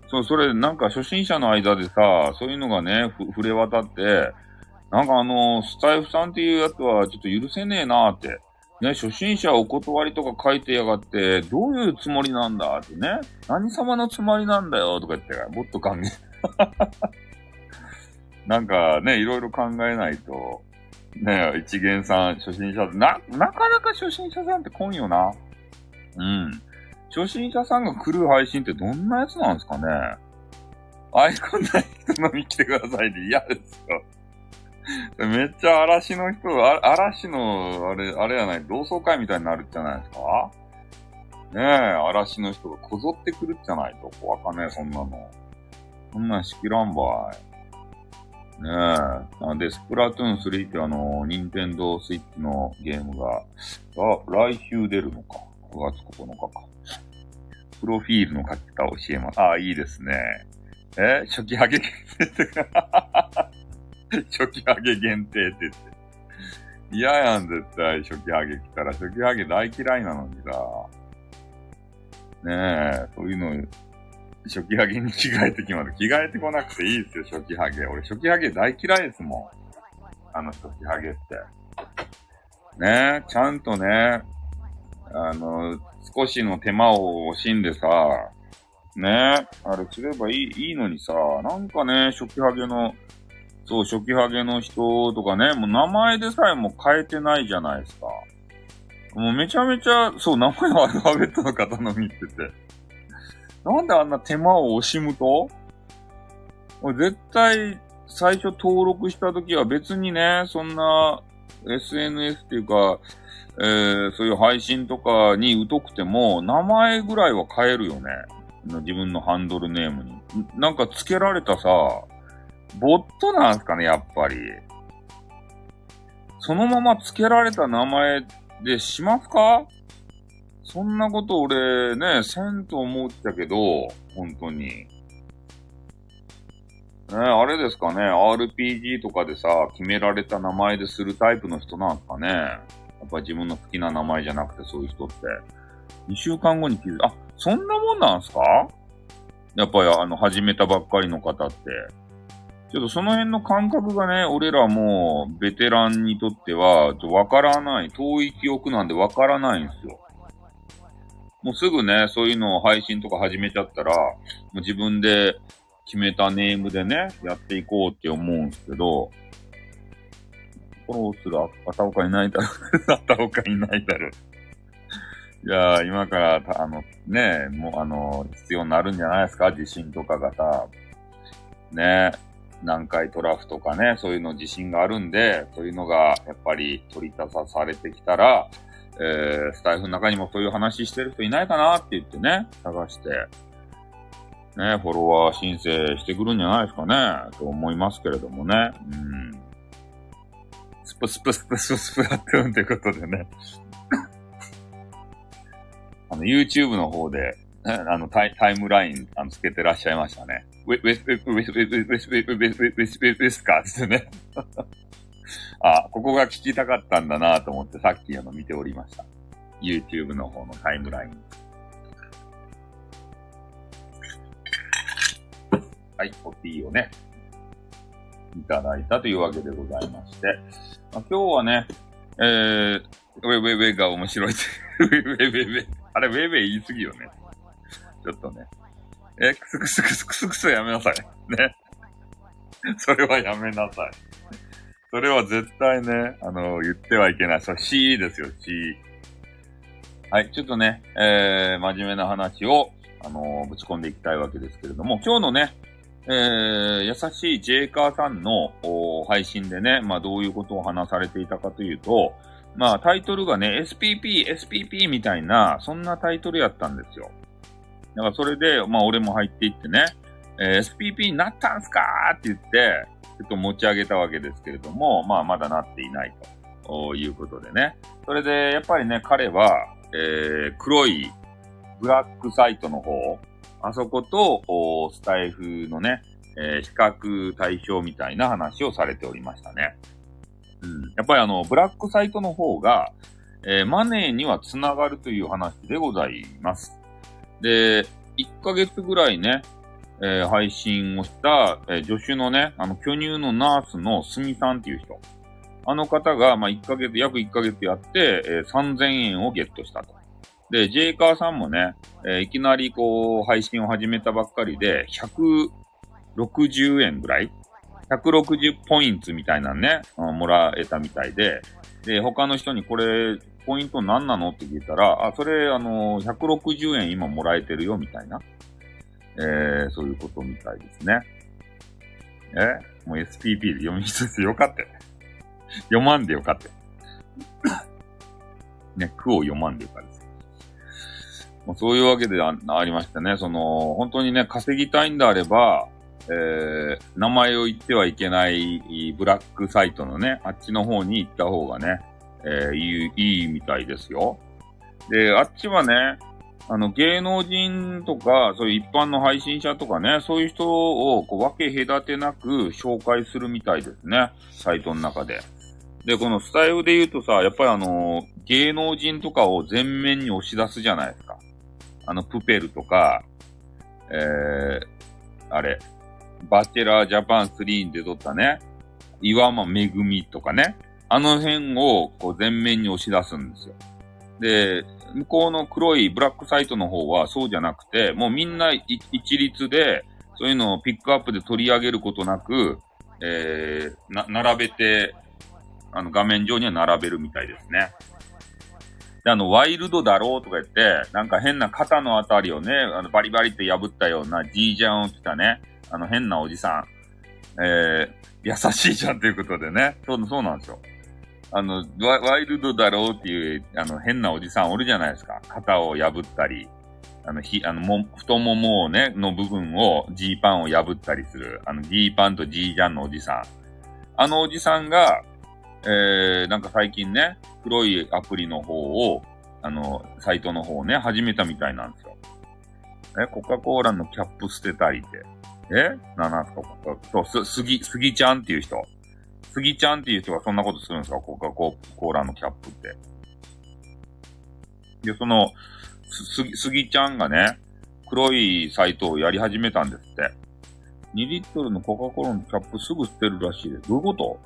そう、それ、なんか初心者の間でさ、そういうのがね、触れ渡って、なんかあの、スタイフさんっていうやつはちょっと許せねえなーって。ね、初心者お断りとか書いてやがって、どういうつもりなんだってね。何様のつもりなんだよとか言って、もっと考え、なんかね、いろいろ考えないと、ね、一元さん、初心者、な、なかなか初心者さんって来んよな。うん。初心者さんが来る配信ってどんなやつなんですかねアイコンない人飲み来てくださいで、ね、嫌ですよ。めっちゃ嵐の人、あ嵐の、あれ、あれやない、同窓会みたいになるじゃないですか？ねえ、嵐の人がこぞってくるじゃないと、怖かねえ、そんなの。そんなんしきらんばい。ねえ。なんで、スプラトゥーン3ってあの、ニンテンドースイッチのゲームが、あ来週出るのか。9月9日か。プロフィールの書き方教えます。あ、いいですね。え初期ハゲって 初期ハゲ限定って言って。嫌やん、絶対、初期ハゲ来たら。初期ハゲ大嫌いなのにさ。ねえ、そういうの、初期ハゲに着替えてきます。着替えてこなくていいですよ、初期ハゲ。俺、初期ハゲ大嫌いですもん。あの初期ハゲって。ねえ、ちゃんとね、あの、少しの手間を惜しんでさ、ねえ、あれすればいい、いいのにさ、なんかね、初期ハゲのと、初期ハゲの人とかね、もう名前でさえも変えてないじゃないですか。もうめちゃめちゃ、そう、名前はアルファベットの方の見てて。なんであんな手間を惜しむと？絶対、最初登録した時は別にね、そんな SNS っていうか、えー、そういう配信とかに疎くても、名前ぐらいは変えるよね。自分のハンドルネームに。なんか付けられたさ、ボットなんすかね、やっぱり。そのまま付けられた名前でしますか？そんなこと俺ね、せんと思ったけど、本当に。ね、あれですかね、RPG とかでさ、決められた名前でするタイプの人なんすかね？やっぱ自分の好きな名前じゃなくてそういう人って。2週間後に気づいあ、そんなもんなんすか？やっぱりあの、始めたばっかりの方って。ちょっとその辺の感覚がね、俺らもうベテランにとっては、ちょっとわからない、遠い記憶なんでわからないんですよ。もうすぐね、そういうのを配信とか始めちゃったら、もう自分で決めたネームでね、やっていこうって思うんですけど、フォローする？あたおか いないだろ。あたおかいないだろ。いやー、今から、あの、ね、もうあの、必要になるんじゃないですか？自信とかがさ。ね。南海トラフとかね、そういうの自信があるんで、そういうのがやっぱり取り立たされてきたら、えー、スタイフの中にもそういう話してる人いないかなって言ってね、探して、ね、フォロワー申請してくるんじゃないですかね、と思いますけれどもね。うん。スプスプスプスプスプやってるンということでね。あの、YouTube の方で、あのタイタイムラインあのつけてらっしゃいましたね。ウェウェスウェウェスウェウェスウェウェスウェウェスウェウェスカかってね。あ、ここが聞きたかったんだなと思ってさっきあの見ておりました。YouTube の方のタイムライン。はい、コピーをね、いただいたというわけでございまして。まあ、今日はね、えー、ウェイウェイウェイが面白い。ウェイウェイウェイウェイ。あれ、ウェイウェイ言い過ぎよね。ちょっとね。え、クスクスクスクスクスやめなさい。ね。それはやめなさい。それは絶対ね、あの、言ってはいけない。それ C ですよ、C。はい、ちょっとね、えー、真面目な話を、あのー、ぶち込んでいきたいわけですけれども、今日のね、えー、優しいジェイカーさんの配信でね、まあどういうことを話されていたかというと、まあタイトルがね、SPP、SPP みたいな、そんなタイトルやったんですよ。だからそれで、まあ俺も入っていってね、えー、SPP になったんすかーって言って、ちょっと持ち上げたわけですけれども、まあまだなっていないということでね。それで、やっぱりね、彼は、えー、黒いブラックサイトの方、あそこと、スタイフのね、えー、比較対象みたいな話をされておりましたね。うん。やっぱりあの、ブラックサイトの方が、えー、マネーにはつながるという話でございます。で、1ヶ月ぐらいね、えー、配信をした、え助手のね、あの、巨乳のナースのすみさんっていう人。あの方が、まあ、1ヶ月、約1ヶ月やって、えー、3000円をゲットしたと。で、ジェイカーさんもね、えー、いきなりこう、配信を始めたばっかりで、160円ぐらい ?160 ポイントみたいなね、もらえたみたいで、で、他の人にこれ、ポイント何なのって聞いたら、あ、それ、あの、160円今もらえてるよ、みたいな。えー、そういうことみたいですね。え？もう SPP で読みつつよかったよ。読まんでよかったよ。ね、句を読まんでよかったです。もうそういうわけであありましてね、その、本当にね、稼ぎたいんであれば、えー、名前を言ってはいけないブラックサイトのね、あっちの方に行った方がね、えー、いい、いいみたいですよ。で、あっちはね、あの、芸能人とか、そういう一般の配信者とかね、そういう人をこう分け隔てなく紹介するみたいですね。サイトの中で。で、このスタイルで言うとさ、やっぱりあの、芸能人とかを前面に押し出すじゃないですか。あの、プペルとか、えー、あれ、バチェラージャパン3で撮ったね、岩間めぐみとかね、あの辺をこう前面に押し出すんですよ。で、向こうの黒いブラックサイトの方はそうじゃなくて、もうみんな一律で、そういうのをピックアップで取り上げることなく、えー、な、並べて、あの画面上には並べるみたいですね。で、あの、ワイルドだろうとか言って、なんか変な肩のあたりをね、あのバリバリって破ったような G ジャンを着たね、あの変なおじさん、えー、優しいじゃんということでね。そう、そうなんですよ。あの、ワイルドだろうっていう、あの、変なおじさんおるじゃないですか。肩を破ったり、あの、ひ、あの、も、太ももをね、の部分を、G パンを破ったりする。あの、G パンと G ジャンのおじさん。あのおじさんが、えー、なんか最近ね、黒いアプリの方を、あの、サイトの方をね、始めたみたいなんですよ。え、コカ・コーラのキャップ捨てたりって。え？なんすかそう、す、すぎ、すぎちゃんっていう人。スギちゃんっていう人がそんなことするんですか？コカ・コーラのキャップって。で、その、すぎ、すぎちゃんがね、黒いサイトをやり始めたんですって。2リットルのコカ・コーラのキャップすぐ捨てるらしいです。どういうこと？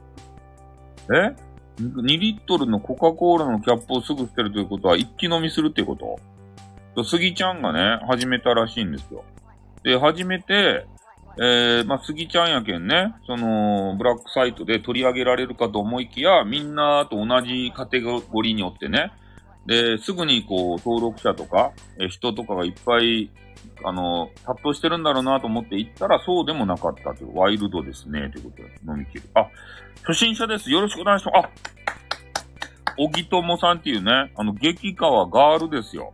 え ?2 リットルのコカ・コーラのキャップをすぐ捨てるということは一気飲みするっていうことスギちゃんがね、始めたらしいんですよ。で、始めて、えー、まあ、杉ちゃんやけんね、その、ブラックサイトで取り上げられるかと思いきや、みんなと同じカテゴリーによってね、で、すぐにこう、登録者とか、え人とかがいっぱい、あの、殺到してるんだろうなと思って行ったら、そうでもなかったという、ワイルドですね、ということで、飲み切る。あ、初心者です。よろしくお願いします。あ、小木友さんっていうね、あの、激川ガールですよ。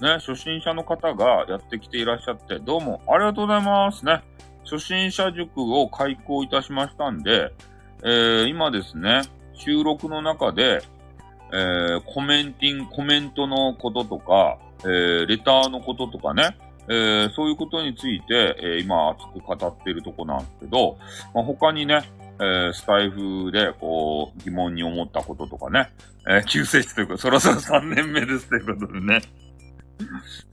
ね、初心者の方がやってきていらっしゃって、どうもありがとうございますね。初心者塾を開講いたしましたんで、えー、今ですね、収録の中で、えー、コメンティン、コメントのこととか、えー、レターのこととかね、えー、そういうことについて、えー、今熱く語っているとこなんですけど、まあ、他にね、えー、スタイフで、こう、疑問に思ったこととかね、えー、救世主というか、そろそろ3年目ですということでね、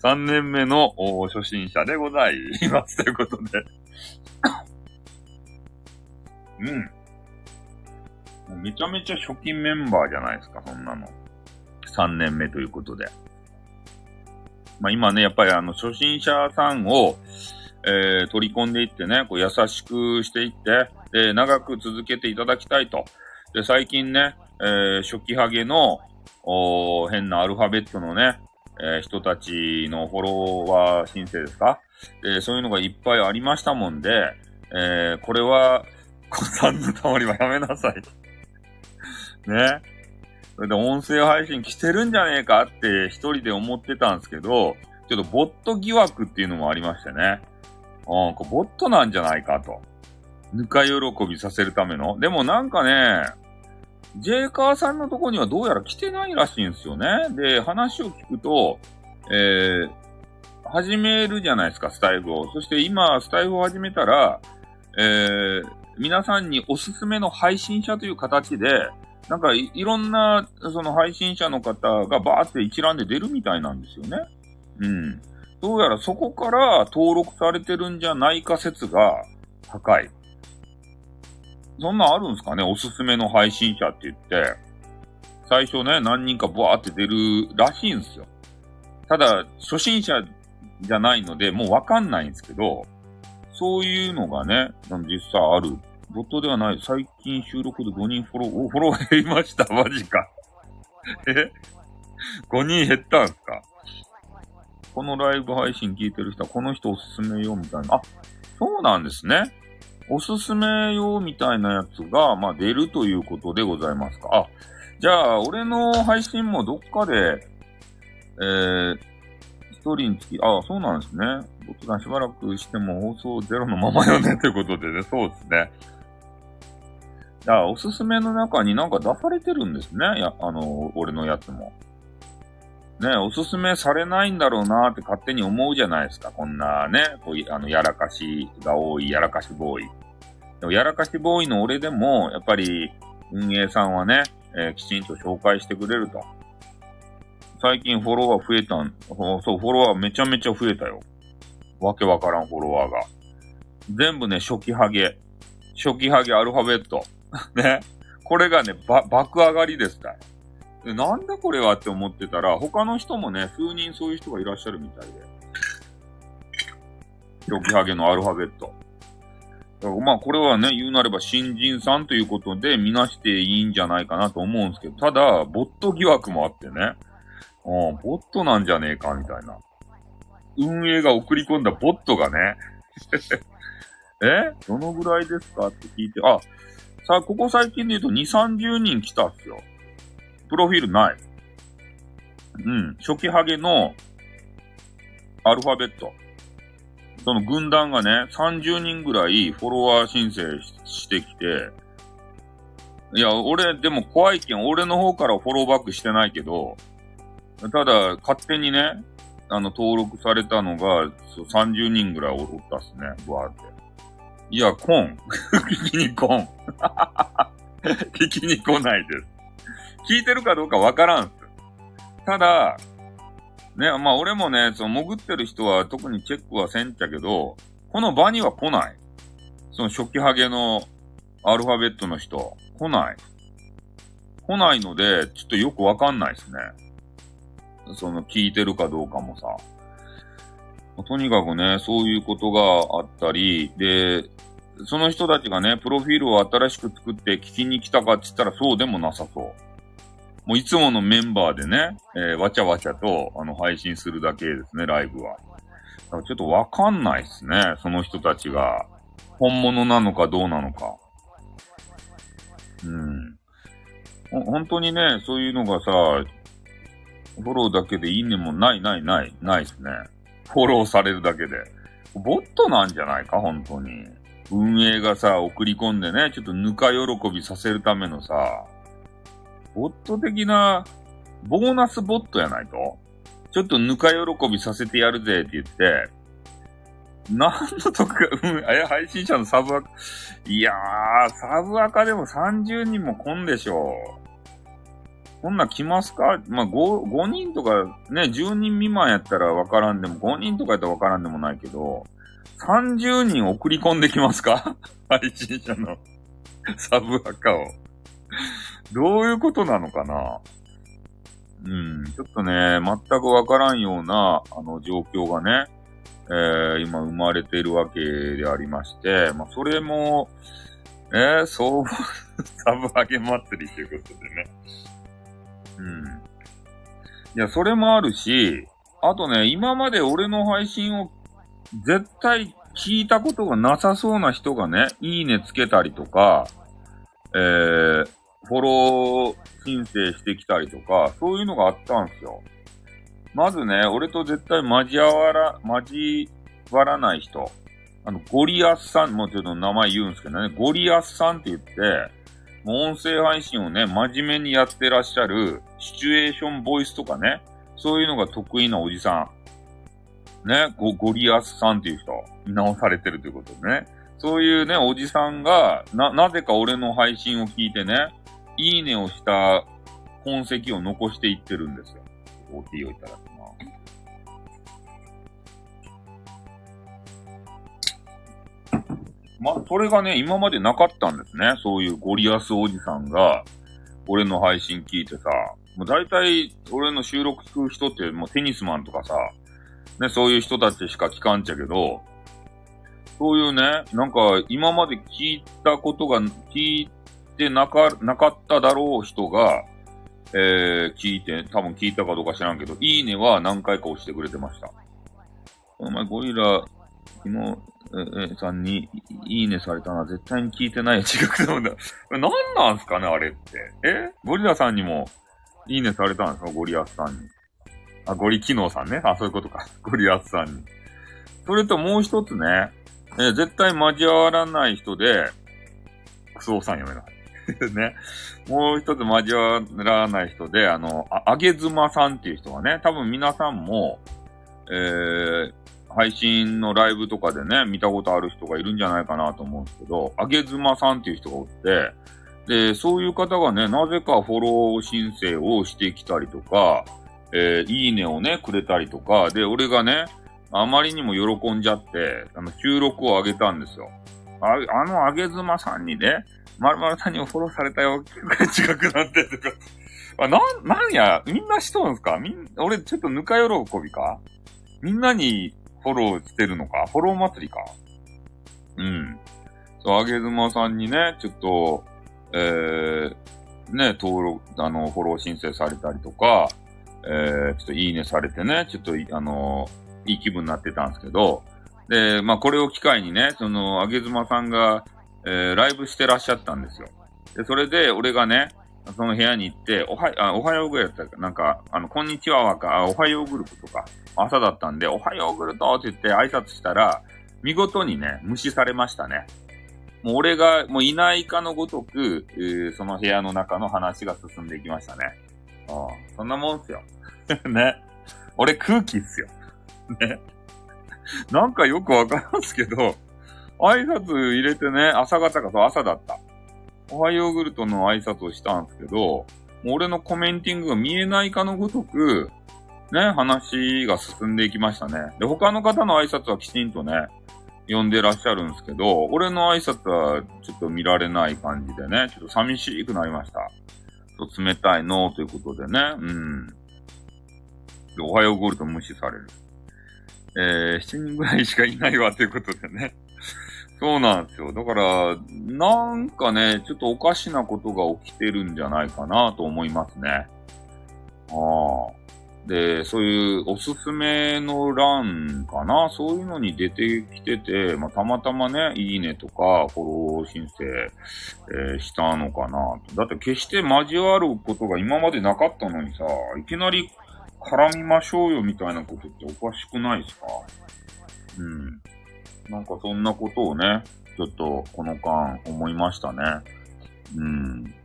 3年目の初心者でございますということでうん。めちゃめちゃ初期メンバーじゃないですか、そんなの。3年目ということで。まあ今ね、やっぱりあの、初心者さんを、えー、取り込んでいってね、こう優しくしていって、で、長く続けていただきたいと。で、最近ね、えー、初期ハゲの、お変なアルファベットのね、えー、人たちのフォロワー申請ですか？で、そういうのがいっぱいありましたもんで、えー、これは、子さんのたまりはやめなさい。ね。それで音声配信来てるんじゃねえかって一人で思ってたんですけど、ちょっとボット疑惑っていうのもありましてね。うん、これボットなんじゃないかと。ぬか喜びさせるための。でもなんかね、ジェイカーさんのとこにはどうやら来てないらしいんですよね。で、話を聞くと、えー、始めるじゃないですか、スタイフを。そして今、スタイフを始めたら、えー、皆さんにおすすめの配信者という形で、なんかいろんな、その配信者の方がバーって一覧で出るみたいなんですよね。うん。どうやらそこから登録されてるんじゃないか説が高い。そんなんあるんですかね？おすすめの配信者って言って、最初ね、何人かバーって出るらしいんですよ。ただ、初心者じゃないので、もうわかんないんですけど、そういうのがね、実際ある。ボットではない。最近収録で5人フォロー、お、フォロー減りました。マジか。え ?5 人減ったんすか？このライブ配信聞いてる人はこの人おすすめよ、みたいな。あ、そうなんですね。おすすめ用みたいなやつが、まあ、出るということでございますか。あ、じゃあ、俺の配信もどっかで、えー、一人につき、あ、そうなんですね。僕がしばらくしても放送ゼロのままよね ということでね、そうですね。じゃあ、おすすめの中になんか出されてるんですね。や、あの、俺のやつも。ね、おすすめされないんだろうなって勝手に思うじゃないですか。こんなね、こういう、あの、やらかしが多い、やらかしボーイ。でも、やらかしボーイの俺でも、やっぱり、運営さんはね、えー、きちんと紹介してくれると。最近フォロワー増えたん、そう、フォロワーめちゃめちゃ増えたよ。わけわからんフォロワーが。全部ね、初期ハゲ。初期ハゲアルファベット。ね。これがね、ば、爆上がりですかなんだこれはって思ってたら、他の人もね、数人そういう人がいらっしゃるみたいで。初期ハゲのアルファベット。まあこれはね、言うなれば新人さんということで見なしていいんじゃないかなと思うんですけど、ただ、ボット疑惑もあってね、うん、ボットなんじゃねえか、みたいな。運営が送り込んだボットがね、え？どのぐらいですか？って聞いて、あ、さあ、ここ最近で言うと2、30人来たっすよ。プロフィールない。うん。初期ハゲのアルファベット。その軍団がね、30人ぐらいフォロワー申請してきて、いや、俺、でも怖いけん、俺の方からフォローバックしてないけど、ただ、勝手にね、あの、登録されたのが、30人ぐらいおったっすね、わーって。いや、来ん。聞きに来ん。聞きに来ないです。聞いてるかどうかわからんす。ただ、ね、まあ俺もね、その潜ってる人は特にチェックはせんちゃけど、この場には来ない。その初期ハゲのアルファベットの人、来ない。来ないので、ちょっとよくわかんないですね。その聞いてるかどうかもさ。とにかくね、そういうことがあったり、で、その人たちがね、プロフィールを新しく作って聞きに来たかって言ったらそうでもなさそう。もういつものメンバーでね、えー、わちゃわちゃと、あの、配信するだけですね、ライブは。だからちょっとわかんないっすね、その人たちが。本物なのかどうなのか。うん。本当にね、そういうのがさ、フォローだけでいいねもないないない、ないっすね。フォローされるだけで。ボットなんじゃないか、本当に。運営がさ、送り込んでね、ちょっとぬか喜びさせるためのさ、ボット的な、ボーナスボットやないと？ちょっとぬか喜びさせてやるぜって言って、何の得？が、うん、あや、配信者のサブアカ、いやー、サブアカでも30人も来んでしょう。こんな来ますか？まあ、5、5人とかね、10人未満やったらわからんでも、5人とかやったらわからんでもないけど、30人送り込んできますか？配信者のサブアカを。どういうことなのかな？うん、ちょっとね、全くわからんような、あの、状況がね、えー、今生まれているわけでありまして、まあ、それも、えー、そう、サブハゲ祭りということでね。うん。いや、それもあるし、あとね、今まで俺の配信を絶対聞いたことがなさそうな人がね、いいねつけたりとか、えー、フォロー申請してきたりとか、そういうのがあったんですよ。まずね、俺と絶対交わら、交わらない人。あの、ゴリアスさん、もうちょっと名前言うんですけどね、ゴリアスさんって言って、もう音声配信をね、真面目にやってらっしゃる、シチュエーションボイスとかね、そういうのが得意なおじさん。ね、ゴゴリアスさんっていう人、見直されてるということでね。そういうね、おじさんが、な、なぜか俺の配信を聞いてね、いいねをした痕跡を残していってるんですよ。OT をいただきます。まそれがね、今までなかったんですね。そういうゴリアスおじさんが、俺の配信聞いてさ、もう大体、俺の収録聞く人って、もうテニスマンとかさ、ね、そういう人たちしか聞かんちゃけど、そういうね、なんか、今まで聞いたことが、聞いってなか、なかっただろう人が、えー、聞いて、多分聞いたかどうか知らんけど、いいねは何回か押してくれてました。お前ゴリラ、昨日、ええさんにいいねされたのは絶対に聞いてない違くなんだ。何なんすかね、あれって。え？ゴリラさんにもいいねされたんですか？ゴリアスさんに。あ、ゴリ機能さんね。あ、そういうことか。ゴリアスさんに。それともう一つね、え絶対交わらない人で、クソさん読めない。ね。もう一つ交わらない人で、あの、あ、げずまさんっていう人がね、多分皆さんも、えー、配信のライブとかでね、見たことある人がいるんじゃないかなと思うんですけど、あげずまさんっていう人がおって、で、そういう方がね、なぜかフォロー申請をしてきたりとか、えー、いいねをね、くれたりとか、で、俺がね、あまりにも喜んじゃって、あの、収録を上げたんですよ。ああの、あげずまさんにね、まるまるさんにもフォローされたよ、近くなってとか。あ、なん、なんや、みんなしとんすか？みん、俺ちょっとぬか喜びかみんなにフォローしてるのか？フォロー祭りか？うん。そう、あげずまさんにね、ちょっと、えー、ね、登録、あの、フォロー申請されたりとか、えー、ちょっといいねされてね、ちょっと、あの、いい気分になってたんですけど、で、まあ、これを機会にね、その、あげずまさんが、えー、ライブしてらっしゃったんですよ。で、それで、俺がね、その部屋に行って、おは、あおはようぐらいだったか、な？んか、あの、こんにちはわか、おはようグループとか、朝だったんで、おはようグループって言って挨拶したら、見事にね、無視されましたね。もう俺が、もういないかのごとく、えー、その部屋の中の話が進んでいきましたね。ああ、そんなもんっすよ。ね。俺空気っすよ。ね。なんかよくわからんすけど、挨拶入れてね、朝方かそう朝だった。おはヨーグルトの挨拶をしたんですけど、もう俺のコメンティングが見えないかのごとく、ね、話が進んでいきましたね。で、他の方の挨拶はきちんとね、呼んでらっしゃるんですけど、俺の挨拶はちょっと見られない感じでね、ちょっと寂しくなりました。と冷たいのということでね、うん。で、おはようゴルド無視される。えー、7人ぐらいしかいないわということでね。そうなんですよ。だから、なんかね、ちょっとおかしなことが起きてるんじゃないかなと思いますね。ああ。で、そういうおすすめの欄かな？そういうのに出てきてて、まあ、たまたまね、いいねとか、フォロー申請、えー、したのかなだって決して交わることが今までなかったのにさ、いきなり絡みましょうよみたいなことっておかしくないですか？うん。なんかそんなことをね、ちょっとこの間思いましたね。うん。だか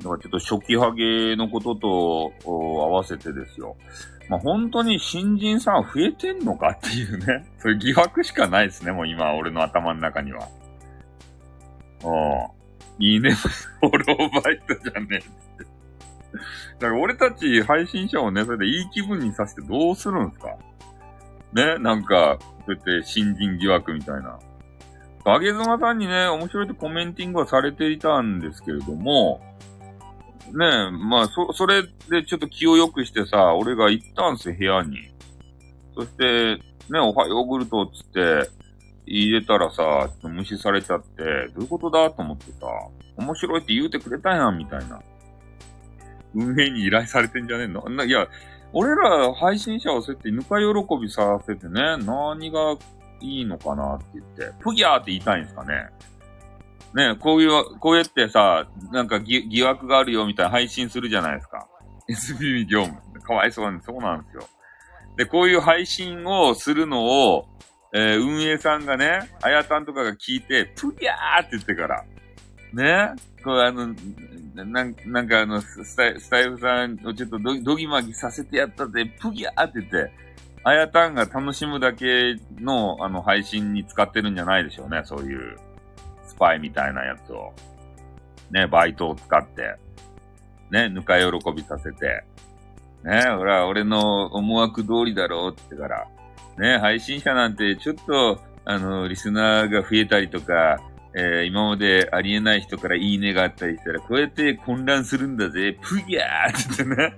らちょっと初期ハゲのことと合わせてですよ。まあ、本当に新人さん増えてんのかっていうね。そういう疑惑しかないですね、もう今、俺の頭の中には。うん。いいね、フォローバイトじゃねえって。だから俺たち配信者をね、それでいい気分にさせてどうするんすか？ね、なんか、そうやって新人疑惑みたいな。あげずまさんにね、面白いとコメンティングはされていたんですけれども、ねえ、まあ、そ、それでちょっと気を良くしてさ、俺が行ったんすよ、部屋に。そして、ね、おはヨーグルトっつって、入れたらさ、ちょっと無視されちゃって、どういうことだと思ってさ、面白いって言うてくれたやん、みたいな。運営に依頼されてんじゃねえの？ないや、俺ら配信者をそうやってぬか喜びさせてね、何がいいのかなって言って、プギャーって言いたいんですかね。ねこういう、こうやってさ、なんか疑惑があるよみたいな配信するじゃないですか。SBB 業務。かわいそうなんで、そうなんですよ。で、こういう配信をするのを、えー、運営さんがね、あやたんとかが聞いて、プギャーって言ってから、ねこうあの、なん、なんかあの、スタイスタイフさんをちょっとドドギマギさせてやったで、プギャーって言って、あやたんが楽しむだけの、あの、配信に使ってるんじゃないでしょうね。そういう、スパイみたいなやつを。ね、バイトを使って。ね、ぬか喜びさせて。ね、ほら、俺の思惑通りだろうってから。ね、配信者なんてちょっと、あの、リスナーが増えたりとか、えー、今までありえない人からいいねがあったりしたら、こうやって混乱するんだぜ、プギャーって言ってね。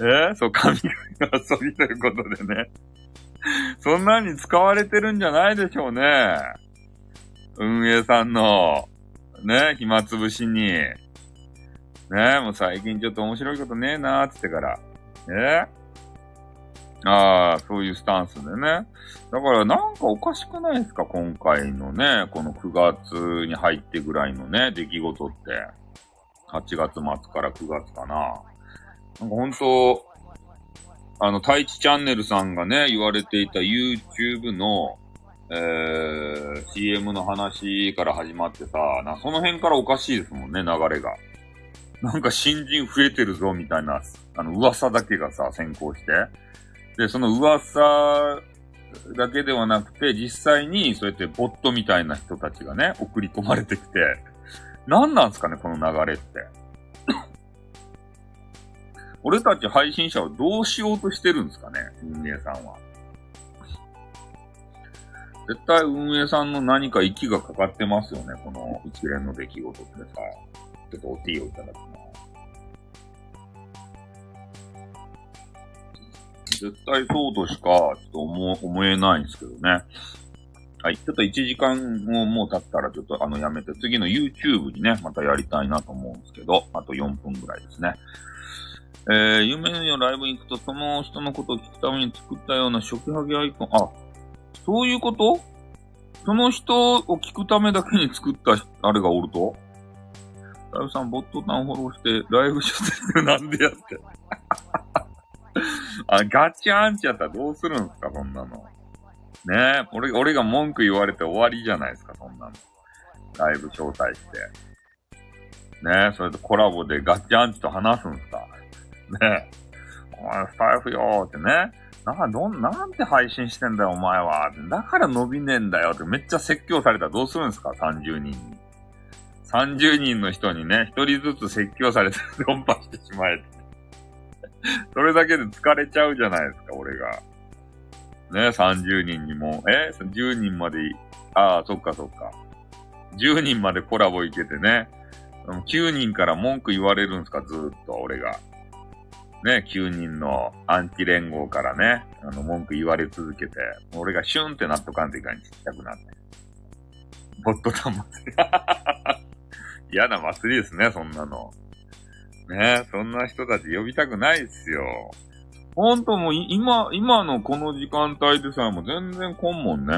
えー、そう、神々の遊びということでね。そんなに使われてるんじゃないでしょうね。運営さんの、ね、暇つぶしに。ね、もう最近ちょっと面白いことねえなーってってから。えああ、そういうスタンスでね。だからなんかおかしくないですか？今回のね、この9月に入ってぐらいのね、出来事って。8月末から9月かな。なんか本当あの、太一チャンネルさんがね、言われていた YouTube の、えー、CM の話から始まってさ、な、その辺からおかしいですもんね、流れが。なんか新人増えてるぞ、みたいな、あの、噂だけがさ、先行して。で、その噂だけではなくて、実際にそうやってボットみたいな人たちがね、送り込まれてきて、何なんすかね、この流れって。俺たち配信者はどうしようとしてるんですかね、運営さんは。絶対運営さんの何か息がかかってますよね、この一連の出来事ってさ。ちょっとおティーをいただきます。絶対そうとしか、ちょっと思、思えないんですけどね。はい。ちょっと1時間ももう経ったらちょっとあのやめて、次の YouTube にね、またやりたいなと思うんですけど、あと4分ぐらいですね。えー、夢のライブに行くと、その人のことを聞くために作ったような初期ハゲアイコン、あ、そういうこと？その人を聞くためだけに作ったあれがおると？ライブさん、ボットタンフォローして、ライブ出演なんでやって。あ、ガチアンチやったらどうするんすか、そんなの。ねえ、俺、俺が文句言われて終わりじゃないですか、そんなの。ライブ招待して。ねえ、それとコラボでガチアンチと話すんすか。ねえ、お前スタイフよーってね。な、どん、なんて配信してんだよ、お前は。だから伸びねえんだよってめっちゃ説教されたらどうするんすか ?30 人に。30人の人にね、1人ずつ説教されて論破してしまえ。それだけで疲れちゃうじゃないですか、俺が。ね、30人にも、え ?10 人まで、ああ、そっかそっか。10人までコラボいけてね。9人から文句言われるんすか、ずーっと、俺が。ね、9人のアンチ連合からね、あの、文句言われ続けて、俺がシュンってなっとかんといかんちっちゃくなって。ボット端末。嫌な祭りですね、そんなの。ねそんな人たち呼びたくないっすよ。ほんともう今、今のこの時間帯でさえ、も全然来んもんね。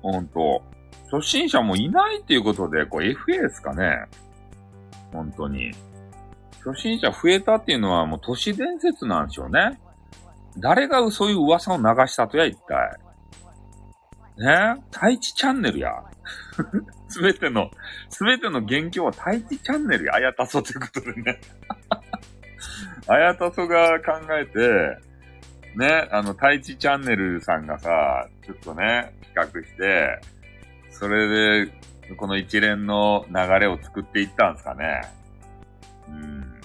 ほんと。初心者もいないっていうことで、こう FA ですかね。本当に。初心者増えたっていうのはもう都市伝説なんでしょうね。誰がそういう噂を流したとや、一体。ね太一チャンネルや。すべての、すべての元凶は太一チャンネルや。あやたそということでね。あやたそが考えて、ね、あの、太一チャンネルさんがさ、ちょっとね、企画して、それで、この一連の流れを作っていったんですかね。うん。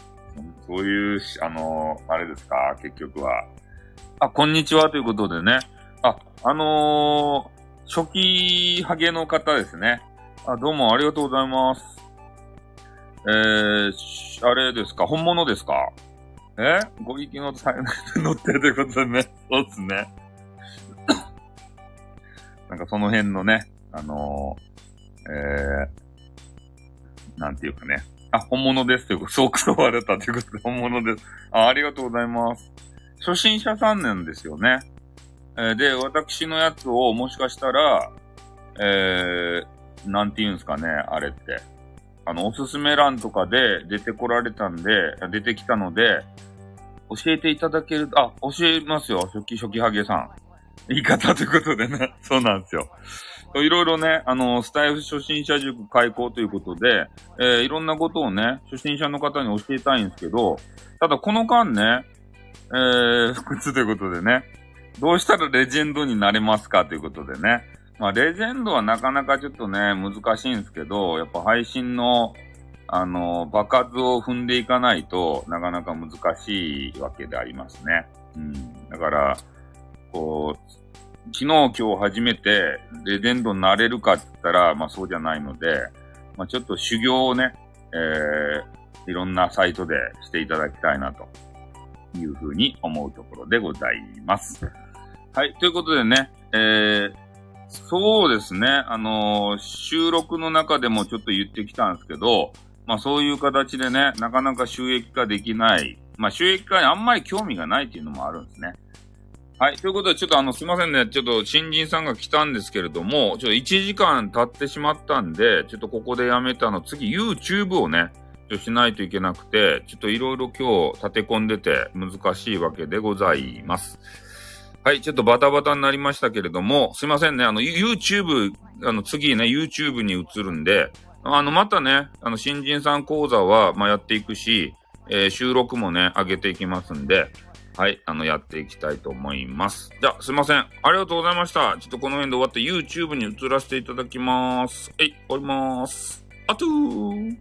そういう、あの、あれですか、結局は。あ、こんにちはということでね。あ、あの、初期ハゲの方ですね。あ、どうもありがとうございます。えー、あれですか？本物ですか？え？ご意見の載ってるということでね。そうっすね。なんかその辺のね、あのー、えー、なんていうかね。あ、本物ですということ、そうくそ割れたということで本物です。あ、ありがとうございます。初心者さんなんですよね。え、で、私のやつをもしかしたら、えー、なんて言うんすかね、あれって。あの、おすすめ欄とかで出てこられたんで、出てきたので、教えていただける、あ、教えますよ、初期初期ハゲさん。言い方ということでね、そうなんですよ。いろいろね、あの、スタイフ初心者塾開講ということで、えー、いろんなことをね、初心者の方に教えたいんですけど、ただこの間ね、えー、不屈ということでね、どうしたらレジェンドになれますかということでね、まあ、レジェンドはなかなかちょっとね、難しいんですけど、やっぱ配信の、あの、爆発を踏んでいかないとなかなか難しいわけでありますね。うん。だから、こう、昨日今日初めてレジェンドになれるかって言ったら、まあそうじゃないので、まあちょっと修行をね、えー、いろんなサイトでしていただきたいなというふうに思うところでございます。はい。ということでね、えー、そうですね。あのー、収録の中でもちょっと言ってきたんですけど、まあそういう形でね、なかなか収益化できない、まあ、収益化にあんまり興味がないっていうのもあるんですね。はい。ということで、ちょっとあの、すいませんね。ちょっと新人さんが来たんですけれども、ちょっと1時間経ってしまったんで、ちょっとここでやめたの、次 YouTube をね、ちょしないといけなくて、ちょっといろいろ今日立て込んでて難しいわけでございます。はい、ちょっとバタバタになりましたけれども、すいませんね。あの、YouTube、あの、次ね、YouTube に移るんで、あの、またね、あの、新人さん講座は、まあ、やっていくし、えー、収録もね、上げていきますんで、はい、あの、やっていきたいと思います。じゃあ、すいません。ありがとうございました。ちょっとこの辺で終わって YouTube に移らせていただきます。はい、終わります。あとー